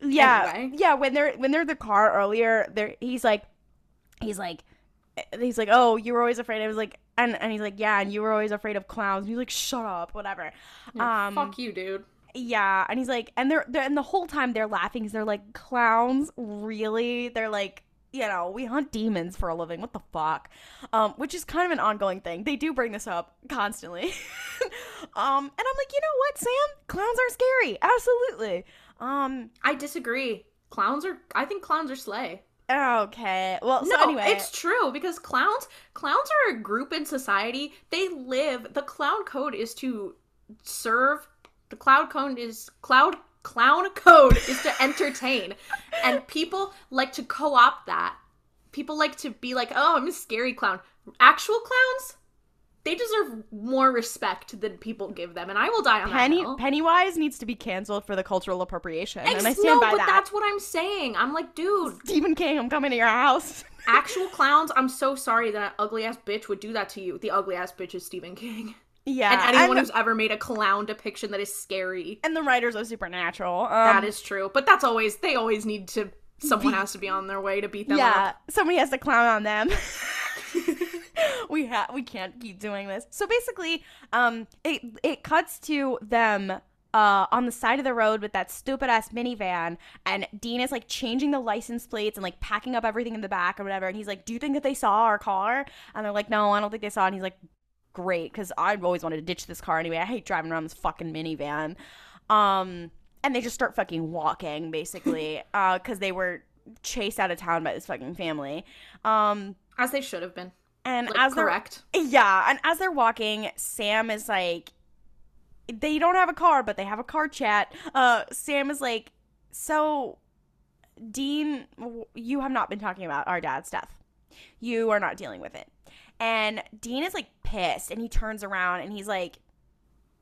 yeah, Anyway. yeah. When they're when they're in the car earlier, there he's like, he's like, he's like, oh, you were always afraid. I was like, and and he's like, yeah, and you were always afraid of clowns. And he's like, shut up, whatever. Um, Fuck you, dude. yeah, and he's like, and they're, they're and the whole time they're laughing because they're like, clowns, really? They're like, you know, we hunt demons for a living. What the fuck? Um, which is kind of an ongoing thing. They do bring this up constantly. um, and I'm like, you know what, Sam? Clowns are scary. Absolutely. Um, I disagree. Clowns are. I think clowns are slay. okay. Well, so no, anyway, it's true because clowns clowns are a group in society. They live. The clown code is to serve. The cloud code is cloud clown code is to entertain, and people like to co-opt that. People like to be like, "Oh, I'm a scary clown." Actual clowns, they deserve more respect than people give them, and I will die on Penny that hill. Pennywise needs to be canceled for the cultural appropriation, and I Ex- stand no, by but that. that's what I'm saying. I'm like, dude, Stephen King, I'm coming to your house. actual clowns. I'm so sorry that ugly ass bitch would do that to you. The ugly ass bitch is Stephen King, yeah, and anyone and, who's ever made a clown depiction that is scary. and the writers are supernatural. Um, that is true, but that's always they always need to. Someone Be- has to be on their way to beat them yeah, up. somebody has to clown on them. we ha- we can't keep doing this. So basically, um, it it cuts to them uh on the side of the road with that stupid ass minivan, and Dean is like changing the license plates and like packing up everything in the back or whatever. And he's like, "Do you think that they saw our car?" And they're like, "No, I don't think they saw." it. And he's like, "Great, because I've always wanted to ditch this car anyway. I hate driving around this fucking minivan." Um, and they just start fucking walking basically, uh, because they were chased out of town by this fucking family. Um, As they should have been. and Like, as correct. yeah, and as they're walking, Sam is like, they don't have a car, but they have a car chat. Uh, Sam is like, so, Dean, you have not been talking about our dad's death. You are not dealing with it. And Dean is like pissed, and he turns around and he's like,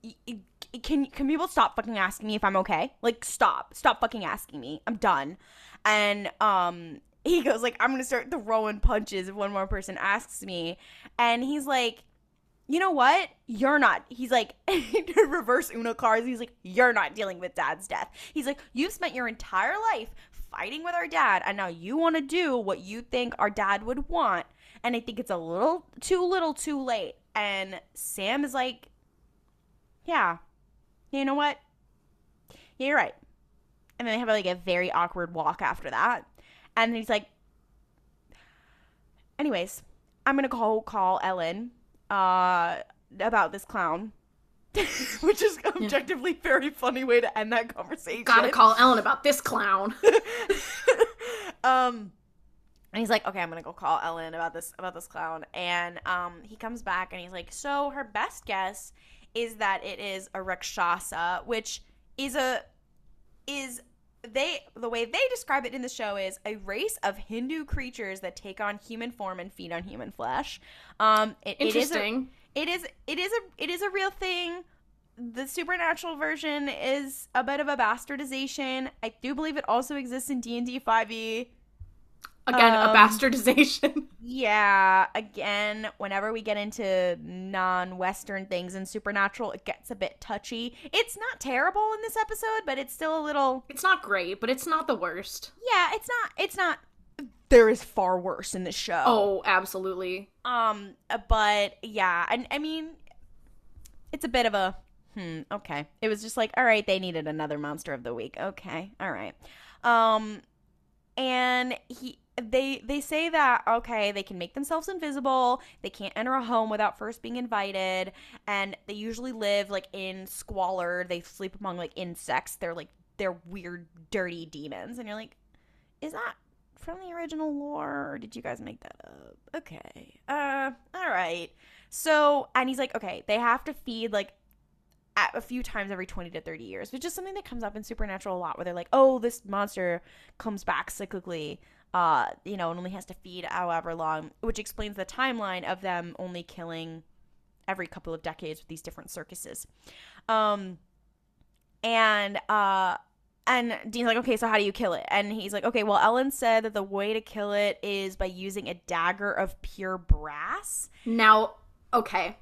"Y- y- can can people stop fucking asking me if I'm okay? Like, stop, stop fucking asking me. I'm done. And um, he goes like, I'm gonna start throwing punches if one more person asks me. And he's like, you know what? You're not. He's like, reverse Uno cards. He's like, you're not dealing with dad's death. He's like, you've spent your entire life fighting with our dad, and now you want to do what you think our dad would want. And I think it's a little too little too late. And Sam is like, yeah, you know what? Yeah, you're right. And then they have like a very awkward walk after that. And he's like, anyways, I'm gonna call call Ellen uh, about this clown. Which is objectively very funny way to end that conversation. Gotta call Ellen about this clown. um and he's like okay i'm gonna go call ellen about this about this clown. And um he comes back and he's like so her best guess is that it is a rakshasa which is a is they the way they describe it in the show is a race of hindu creatures that take on human form and feed on human flesh. Um it, it is a, Interesting. it is it is a it is a real thing. The supernatural version is a bit of a bastardization. I do believe it also exists in d&d 5e Again, a Um, bastardization. yeah again whenever we get into non-western things and supernatural it gets a bit touchy it's not terrible in this episode but it's still a little It's not great, but it's not the worst. yeah it's not it's not there is far worse in this show Oh, absolutely. Um, but yeah, and I mean, it's a bit of a Hmm, okay. It was just like, all right, they needed another monster of the week. Okay. All right. Um and he they they say that okay they can make themselves invisible they can't enter a home without first being invited and they usually live like in squalor they sleep among like insects they're like they're weird dirty demons and you're like is that from the original lore or did you guys make that up? Okay uh all right. So and he's like okay they have to feed like a few times every 20 to 30 years which is something that comes up in supernatural a lot where they're like oh this monster comes back cyclically uh, you know, and only has to feed however long, which explains the timeline of them only killing every couple of decades with these different circuses. Um, and uh, and Dean's like, okay, so how do you kill it? And he's like, okay, well, Ellen said that the way to kill it is by using a dagger of pure brass. Now, okay,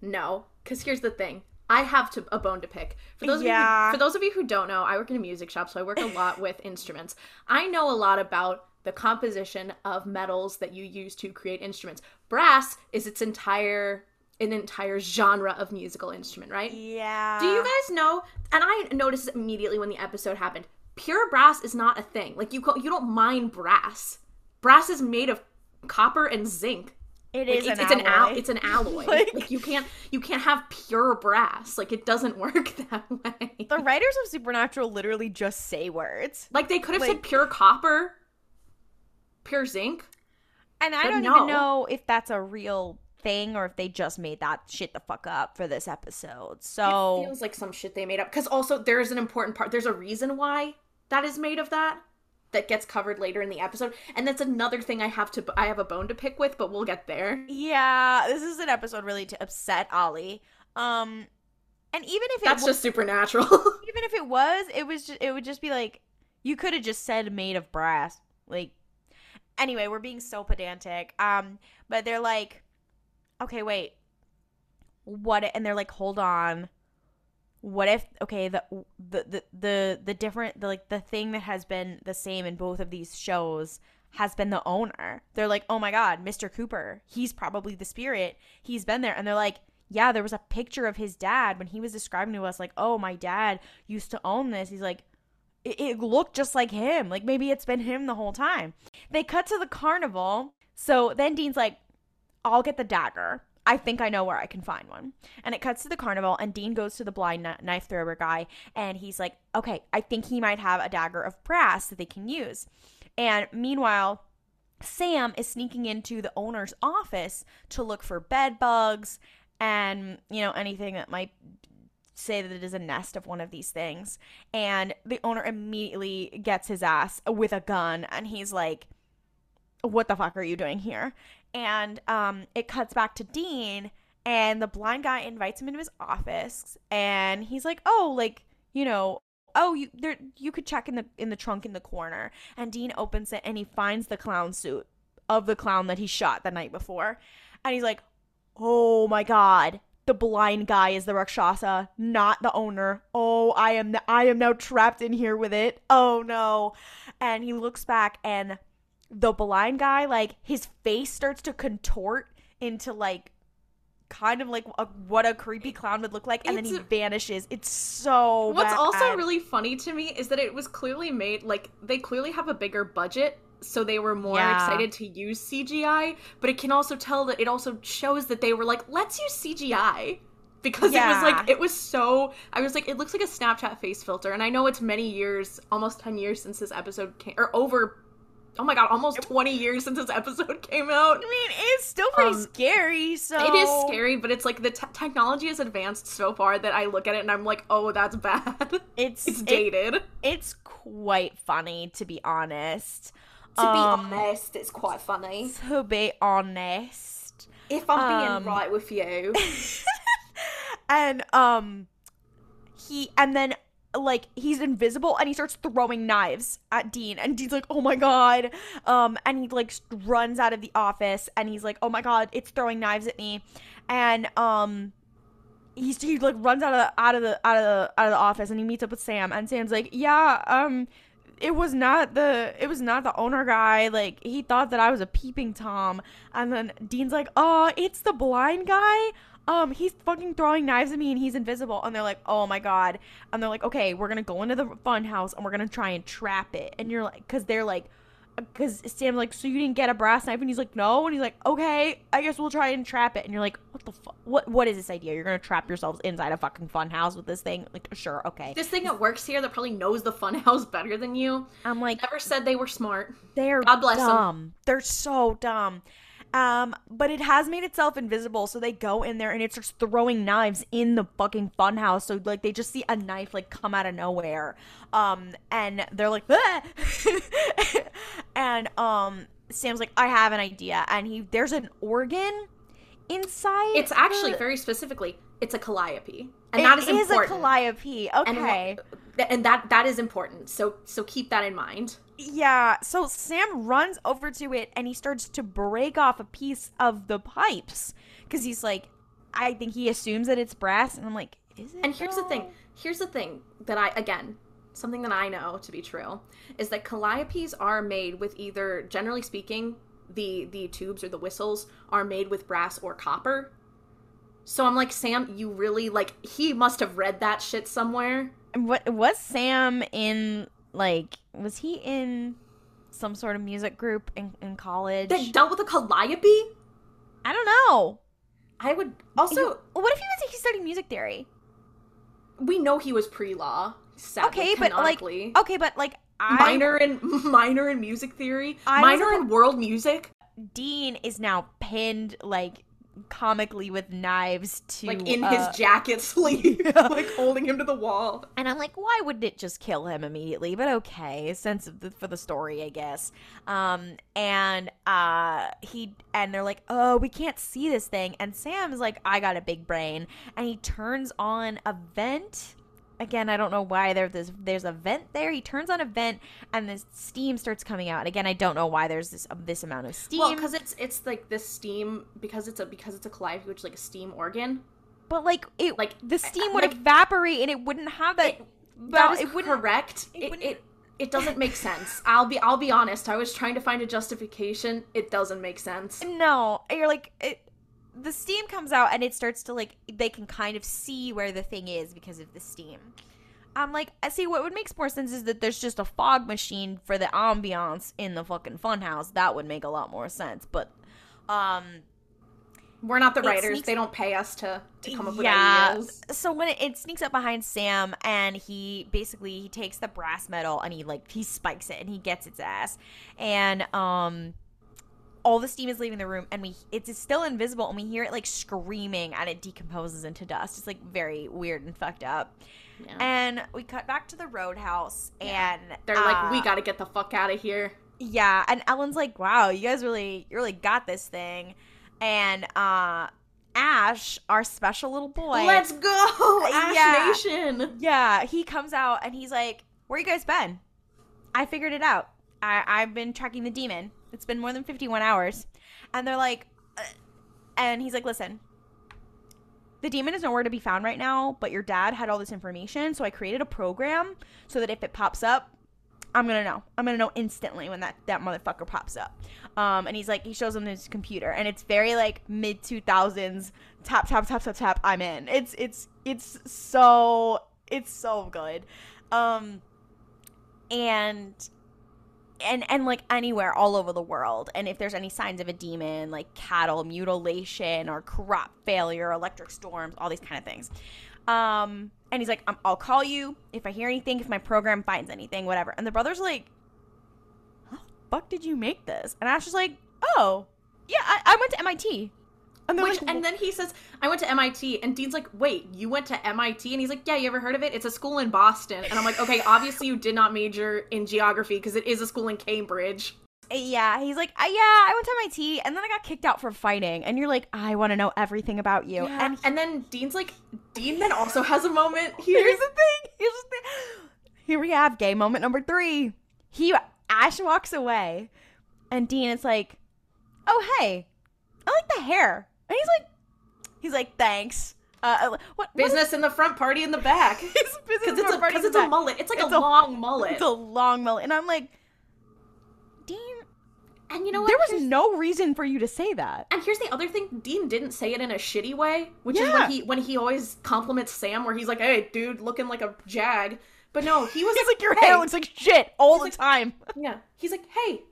no, because here's the thing. I have to a bone to pick. For those Yeah. of you, for those of you who don't know, I work in a music shop, so I work a lot with instruments. I know a lot about the composition of metals that you use to create instruments. Brass is its entire an entire genre of musical instrument, right? Yeah. Do you guys know? And I noticed this immediately when the episode happened. Pure brass is not a thing. Like you, you don't mine brass. Brass is made of copper and zinc. It Like, is it's, an it's an al- alloy. it's an alloy. Like- like, you can't you can't have pure brass. Like it doesn't work that way. the writers of Supernatural literally just say words. like they could have like- said pure copper, pure zinc. And I don't no. even know if that's a real thing or if they just made that shit the fuck up for this episode. It So feels like some shit they made up. Because also there's an important part. There's a reason why that is made of that that gets covered later in the episode, and that's another thing I have to I have a bone to pick with, but we'll get there. yeah, this is an episode really to upset Ollie. Um and even if it That's wa- just supernatural. even if it was, it was just it would just be like you could have just said made of brass. Like anyway, we're being so pedantic. Um but they're like okay, wait. What and they're like hold on. What if okay, the the the the, the different the like the thing that has been the same in both of these shows has been the owner. They're like, "Oh my god, Mr. Cooper. He's probably the spirit. He's been there." And they're like, yeah, there was a picture of his dad when he was describing to us, like, oh, my dad used to own this. He's like, it, it looked just like him. Like, maybe it's been him the whole time. They cut to the carnival. So then Dean's like, I'll get the dagger. I think I know where I can find one. And it cuts to the carnival, and Dean goes to the blind knife thrower guy, and he's like, okay, I think he might have a dagger of brass that they can use. And meanwhile, Sam is sneaking into the owner's office to look for bed bugs and, you know, anything that might say that it is a nest of one of these things. And the owner immediately gets his ass with a gun and he's like, What the fuck are you doing here? And um, it cuts back to Dean and the blind guy invites him into his office and he's like, Oh, like, you know, oh you there you could check in the in the trunk in the corner. And dean opens it and he finds the clown suit of the clown that he shot the night before. And he's like oh my god the blind guy is the rakshasa not the owner. Oh i am i am now trapped in here with it. Oh no. And he looks back and the blind guy like his face starts to contort into like kind of like a, what a creepy clown would look like and then he vanishes it's so What's also really funny to me is that it was clearly made like they clearly have a bigger budget, so they were more Yeah. excited to use CGI. But it can also tell that it also shows that they were like, let's use CGI. Because it was like it was so I was like it looks like a Snapchat face filter and I know it's many years almost 10 years since this episode came or over oh my god almost 20 years since this episode came out I mean, it's still pretty Um, scary. So it is scary but it's like the te- technology has advanced so far that I look at it and I'm like oh that's bad It's it's it- dated it's quite funny to be honest. To be Um, honest, it's quite funny. To be honest, If I'm um, being right with you. and um, he and then like he's invisible and he starts throwing knives at Dean and Dean's like oh my god. Um and he like runs out of the office and he's like oh my god it's throwing knives at me. And um he's he like runs out of the out of the out of the out of the office and he meets up with Sam and Sam's like yeah um it was not the it was not the owner guy. Like he thought that I was a peeping tom. And then Dean's like oh it's the blind guy um, he's fucking throwing knives at me and he's invisible. And they're like, oh my god. And they're like, okay, we're gonna go into the fun house and we're gonna try and trap it. And you're like, because they're like, because Sam's like, so you didn't get a brass knife? And he's like, no. And he's like, okay, I guess we'll try and trap it. And you're like, what the fuck? What what is this idea? You're gonna trap yourselves inside a fucking fun house with this thing? Like, sure, okay. This thing that works here that probably knows the funhouse better than you I'm like, never said they were smart. they're God bless dumb. They're so dumb. Um, but it has made itself invisible, so they go in there and it starts throwing knives in the fucking funhouse. So like they just see a knife like come out of nowhere. Um, and they're like, "Ah!" and um, Sam's like, I have an idea, and he there's an organ inside. It's actually the- very specifically, it's a calliope, and It that is, is important. a calliope. and, Okay. and that that is important. So so keep that in mind. Yeah, so Sam runs over to it and he starts to break off a piece of the pipes because he's like, I think he assumes that it's brass, and I'm like, is it? And here's the thing. Here's the thing that I again, something that I know to be true is that calliopes are made with either generally speaking, the the tubes or the whistles are made with brass or copper. So I'm like, Sam, you really like he must have read that shit somewhere. And What was Sam in? Like, was he in some sort of music group in, in college? That dealt with a calliope? I don't know. I would also what if he was he studied music theory? we know he was pre-law. Sadly, Okay, but like, okay, but like, I minor in minor in music theory, I minor in world music, Dean is now pinned like comically with knives to like in uh, his jacket sleeve, like holding him to the wall. And I'm like, why wouldn't it just kill him immediately? But okay, sense of the, for the story, I guess. Um, and uh, he and they're like, oh, we can't see this thing. And Sam's like, I got a big brain, and he turns on a vent. Again, I don't know why there there's there's a vent there. He turns on a vent, and this steam starts coming out. Again, I don't know why there's this um, this amount of steam. Well, because it's it's like this steam because it's a because it's a calliope, which is like a steam organ. but like it, like, the steam I- would like- evaporate, and it wouldn't have that. It- that is it wouldn't correct. it It, wouldn't- it it doesn't make sense. I'll be I'll be honest. I was trying to find a justification. It doesn't make sense. No, you're like it. The steam comes out and it starts to like they can kind of see where the thing is because of the steam. I'm like, I see what would make more sense is that there's just a fog machine for the ambiance in the fucking funhouse. That would make a lot more sense. But, um, We're not the writers. sneaks- They don't pay us to to come up with yeah. ideas. So when it, it sneaks up behind Sam and he basically he takes the brass medal and he like he spikes it and he gets its ass and um all the steam is leaving the room and we it's still invisible and we hear it like screaming and it decomposes into dust. It's like very weird and fucked up. Yeah. And we cut back to the roadhouse and They're like, uh, we got to get the fuck out of here. yeah, and Ellen's like, "Wow, you guys really, you really got this thing," and uh, Ash, our special little boy, Let's go, Ash yeah. Nation. yeah, he comes out and he's like, "Where you guys been? I figured it out. I I've been tracking the demon. It's been more than fifty one hours," and they're like, uh, and he's like, "Listen." The demon is nowhere to be found right now, but your dad had all this information, so I created a program so that if it pops up, I'm gonna know. I'm gonna know instantly when that that motherfucker pops up. Um, and he's like, he shows him his computer, and it's very like mid 2000s. Tap tap tap tap tap. I'm in. It's it's it's so it's so good. Um, and and and like anywhere all over the world. And if there's any signs of a demon like cattle mutilation or crop failure electric storms all these kind of things. Um and he's like i i'll call you if i hear anything if my program finds anything whatever. And the brother's like how the fuck did you make this? And ash is like oh yeah i, I went to mit and Which, like, and then he says, I went to MIT. And Dean's like, wait, you went to MIT? And he's like, yeah, you ever heard of it? It's a school in Boston. And I'm like, okay, obviously you did not major in geography because it is a school in Cambridge. yeah he's like yeah i went to mit and then i got kicked out for fighting and you're like i want to know everything about you And, and and then Dean's like, Dean then also has a moment Here's here. the thing. Here's the thing. Here we have gay moment number three. He Ash walks away, and Dean is like, "Oh hey, I like the hair," and he's like, "He's like thanks." Uh, what what is- Business in the front, party in the back. Because it's, a, 'cause it's a mullet. It's like It's a, a- long mullet. It's a long mullet, and I'm like, Dean, And you know what? There was Here's- no reason for you to say that. And here's the other thing: Dean didn't say it in a shitty way, which is Yeah. when he when he always compliments Sam, where he's like, "Hey, dude, looking like a jag." But no, he was He's like, your "Hey." hair looks like shit all He's the like- time. Yeah, he's like, "Hey,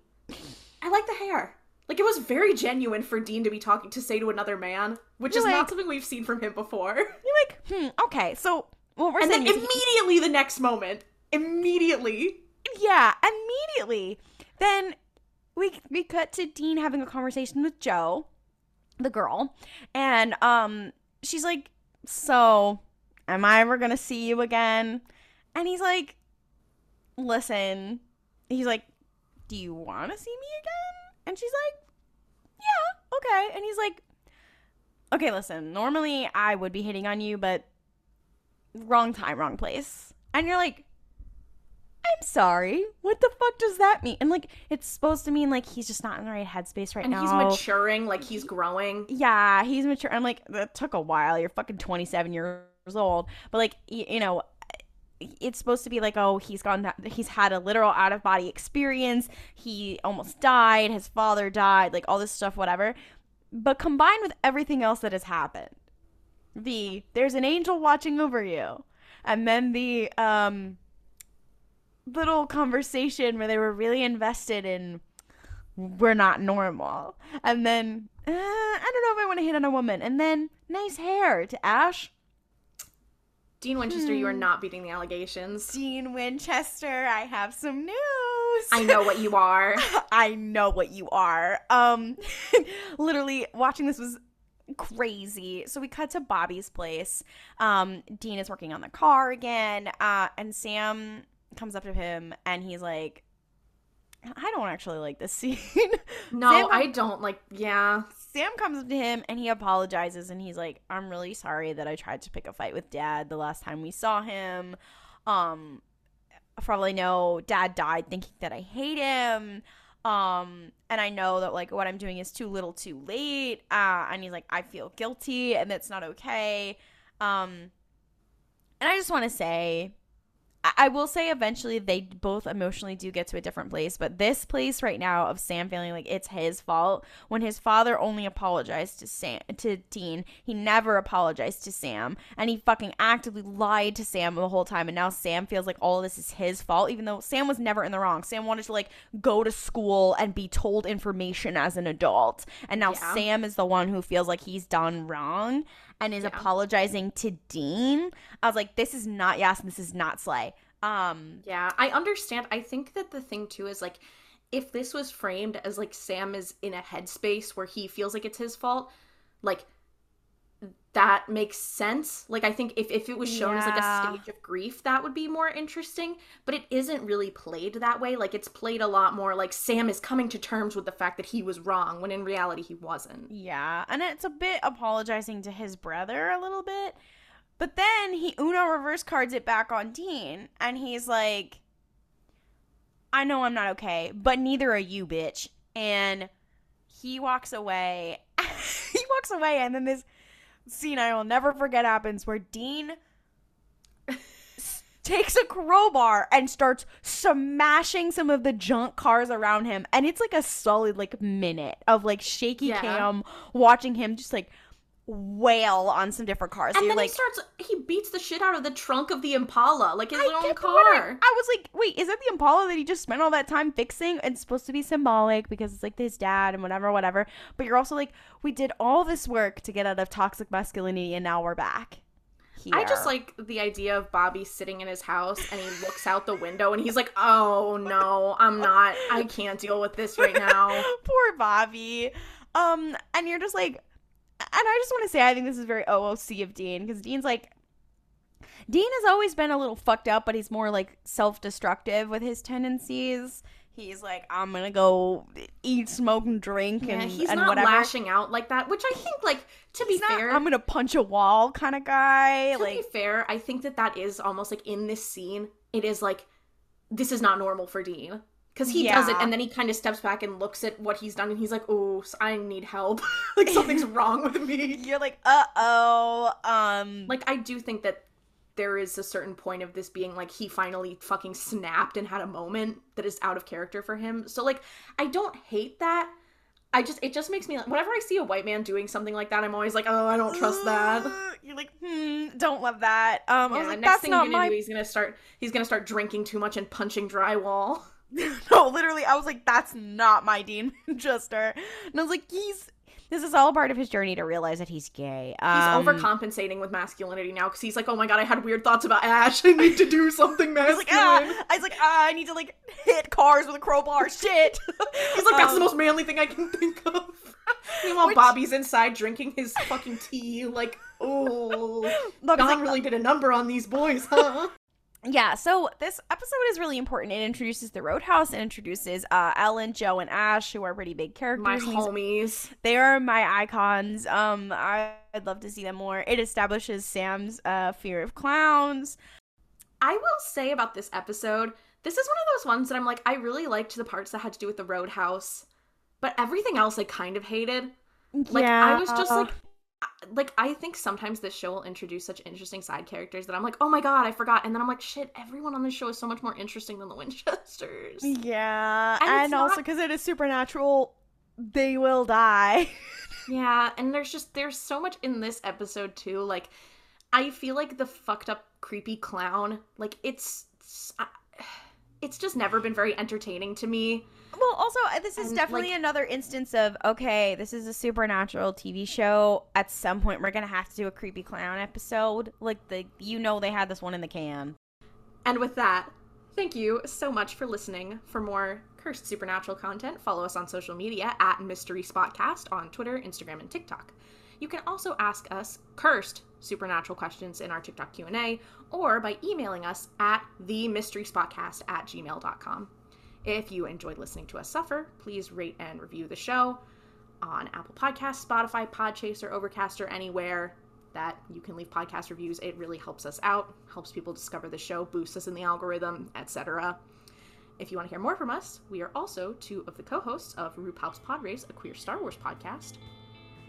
I like the hair." Like it was very genuine for Dean to be talking to say to another man, which You're is not something we've seen from him before. You're like, hmm, okay, so what we're And then is, immediately the next moment, immediately, yeah, immediately, then we we cut to Dean having a conversation with Jo, the girl, and um, she's like, so, am I ever gonna see you again? And he's like, listen, he's like, do you want to see me again? And she's like, yeah, okay. And he's like, okay, listen, normally I would be hitting on you, but wrong time, wrong place. And you're like, I'm sorry. What the fuck does that mean? And like, it's supposed to mean like he's just not in the right headspace right and now. he's maturing, like he's growing. Yeah, he's mature. I'm like, that took a while. You're fucking 27 years old. But like, y- you know, it's supposed to be like, oh, he's gone, he's had a literal out of body experience. He almost died. His father died. Like all this stuff, whatever. But combined with everything else that has happened, the there's an angel watching over you, and then the um little conversation where they were really invested in we're not normal. And then, uh, I don't know if I want to hit on a woman. And then, nice hair to Ash. Dean Winchester, you are Hmm. not beating the allegations. Dean Winchester, I have some news. I know what you are. I know what you are. Um, literally, watching this was crazy. So we cut to Bobby's place. Um, Dean is working on the car again. Uh, and Sam comes up to him and he's like, I don't actually like this scene. No, Sam- I don't like. Yeah, Sam comes up to him and he apologizes and he's like, "I'm really sorry that I tried to pick a fight with Dad the last time we saw him. Um, all know, Dad died thinking that I hate him. Um, and I know that like what I'm doing is too little, too late. Uh, and he's like, I feel guilty and that's not okay. Um, and I just want to say, I-, will say eventually they both emotionally do get to a different place, but this place right now of Sam feeling like it's his fault when his father only apologized to Sam to Dean, he never apologized to Sam, and he fucking actively lied to Sam the whole time, and now Sam feels like all of this is his fault, even though Sam was never in the wrong. Sam wanted to like go to school and be told information as an adult, and now Yeah. Sam is the one who feels like he's done wrong and is Yeah. apologizing to Dean. I was like, this is not Yas, and this is not Slay. Um, yeah, I understand. I think that the thing too is like, if this was framed as like Sam is in a headspace where he feels like it's his fault, like that makes sense. Like I think if, if it was shown as like a stage of grief, that would be more interesting. But it isn't really played that way. Like it's played a lot more like Sam is coming to terms with the fact that he was wrong when in reality he wasn't. Yeah, and it's a bit apologizing to his brother a little bit. But then he Uno reverse cards it back on Dean, and he's like, I know I'm not okay, but neither are you, bitch. And he walks away. he walks away, and then this scene I will never forget happens where Dean takes a crowbar and starts smashing some of the junk cars around him and it's like a solid like minute of like shaky Yeah. cam watching him just like wail on some different cars And then like he starts he beats the shit out of the trunk of the Impala, like his I own car. I was like, wait, is that the Impala that he just spent all that time fixing? It's supposed to be symbolic because it's like his dad and whatever, whatever. But you're also like, we did all this work to get out of toxic masculinity and now we're back. I just like the idea of Bobby sitting in his house and he looks out the window and he's like, "Oh no, I'm not. I can't deal with this right now." Poor Bobby. Um, and you're just like, I just want to say, I think this is very OOC of Dean because Dean's like, Dean has always been a little fucked up, but he's more like self destructive with his tendencies. He's like, I'm gonna go eat, smoke, and drink, Yeah, and, he's and not whatever. lashing out like that, which I think, like, to be not, fair, I'm gonna punch a wall kind of guy. to like, be fair, I think that that is almost like in this scene, it is like this is not normal for Dean because he does it and then he kind of steps back and looks at what he's done and he's like, "Oh, I need help. like something's wrong with me." you're like, uh oh. Um, Like I do think that there is a certain point of this being like he finally fucking snapped and had a moment that is out of character for him. So like I don't hate that. I just it just makes me like whenever I see a white man doing something like that, I'm always like, oh, I don't trust that. You're like, hmm, don't love that. Um, I was Yeah, like, next that's thing not you're gonna my. do, he's gonna start he's gonna start drinking too much and punching drywall. no, literally, I was like, that's not my Dean Winchester. And I was like, he's. This is all part of his journey to realize that he's gay. He's Um, overcompensating with masculinity now because he's like, oh my god, I had weird thoughts about Ash. I need to do something He's masculine. like, ah, I was like, ah, I need to like hit cars with a crowbar. Shit. He's like, that's Um, the most manly thing I can think of. Meanwhile, Which- Bobby's inside drinking his fucking tea. Like, oh, John like, really did a number on these boys, huh? Yeah. So this episode is really important. It introduces the Roadhouse. It introduces uh, Ellen, Jo, and Ash, who are pretty big characters. My homies. They are my icons. Um, I, I'd love to see them more. It establishes Sam's uh, fear of clowns. I will say about this episode, this is one of those ones that I'm like, I really liked the parts that had to do with the roadhouse, but everything else I kind of hated. Like, I was just like, like I think sometimes this show will introduce such interesting side characters that I'm like, oh my god, I forgot, and then I'm like, shit, everyone on this show is so much more interesting than the Winchesters. yeah, And and, it's also not- because it is supernatural, they will die. Yeah, and there's just there's so much in this episode too. Like, I feel like the fucked up creepy clown, like it's it's just never been very entertaining to me. Well, also, uh, this is And, definitely like- another instance of okay, this is a supernatural TV show. At some point, we're gonna have to do a creepy clown episode. Like the, you know, they had this one in the can. And with that, thank you so much for listening. For more cursed supernatural content, follow us on social media at Mystery Spotcast on Twitter, Instagram, and TikTok. You can also ask us cursed supernatural questions in our TikTok Q&A or by emailing us at themysteryspotcast at gmail.com. If you enjoyed listening to us suffer, please rate and review the show on Apple Podcasts, Spotify, Podchaser, Overcast, or anywhere that you can leave podcast reviews. It really helps us out, helps people discover the show, boosts us in the algorithm, etc. If you want to hear more from us, we are also two of the co-hosts of RuPaul's Pod Race, a queer Star Wars podcast.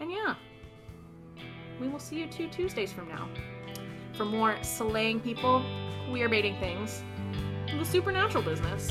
And yeah, we will see you two Tuesdays from now for more slaying people, queer baiting things, the supernatural business.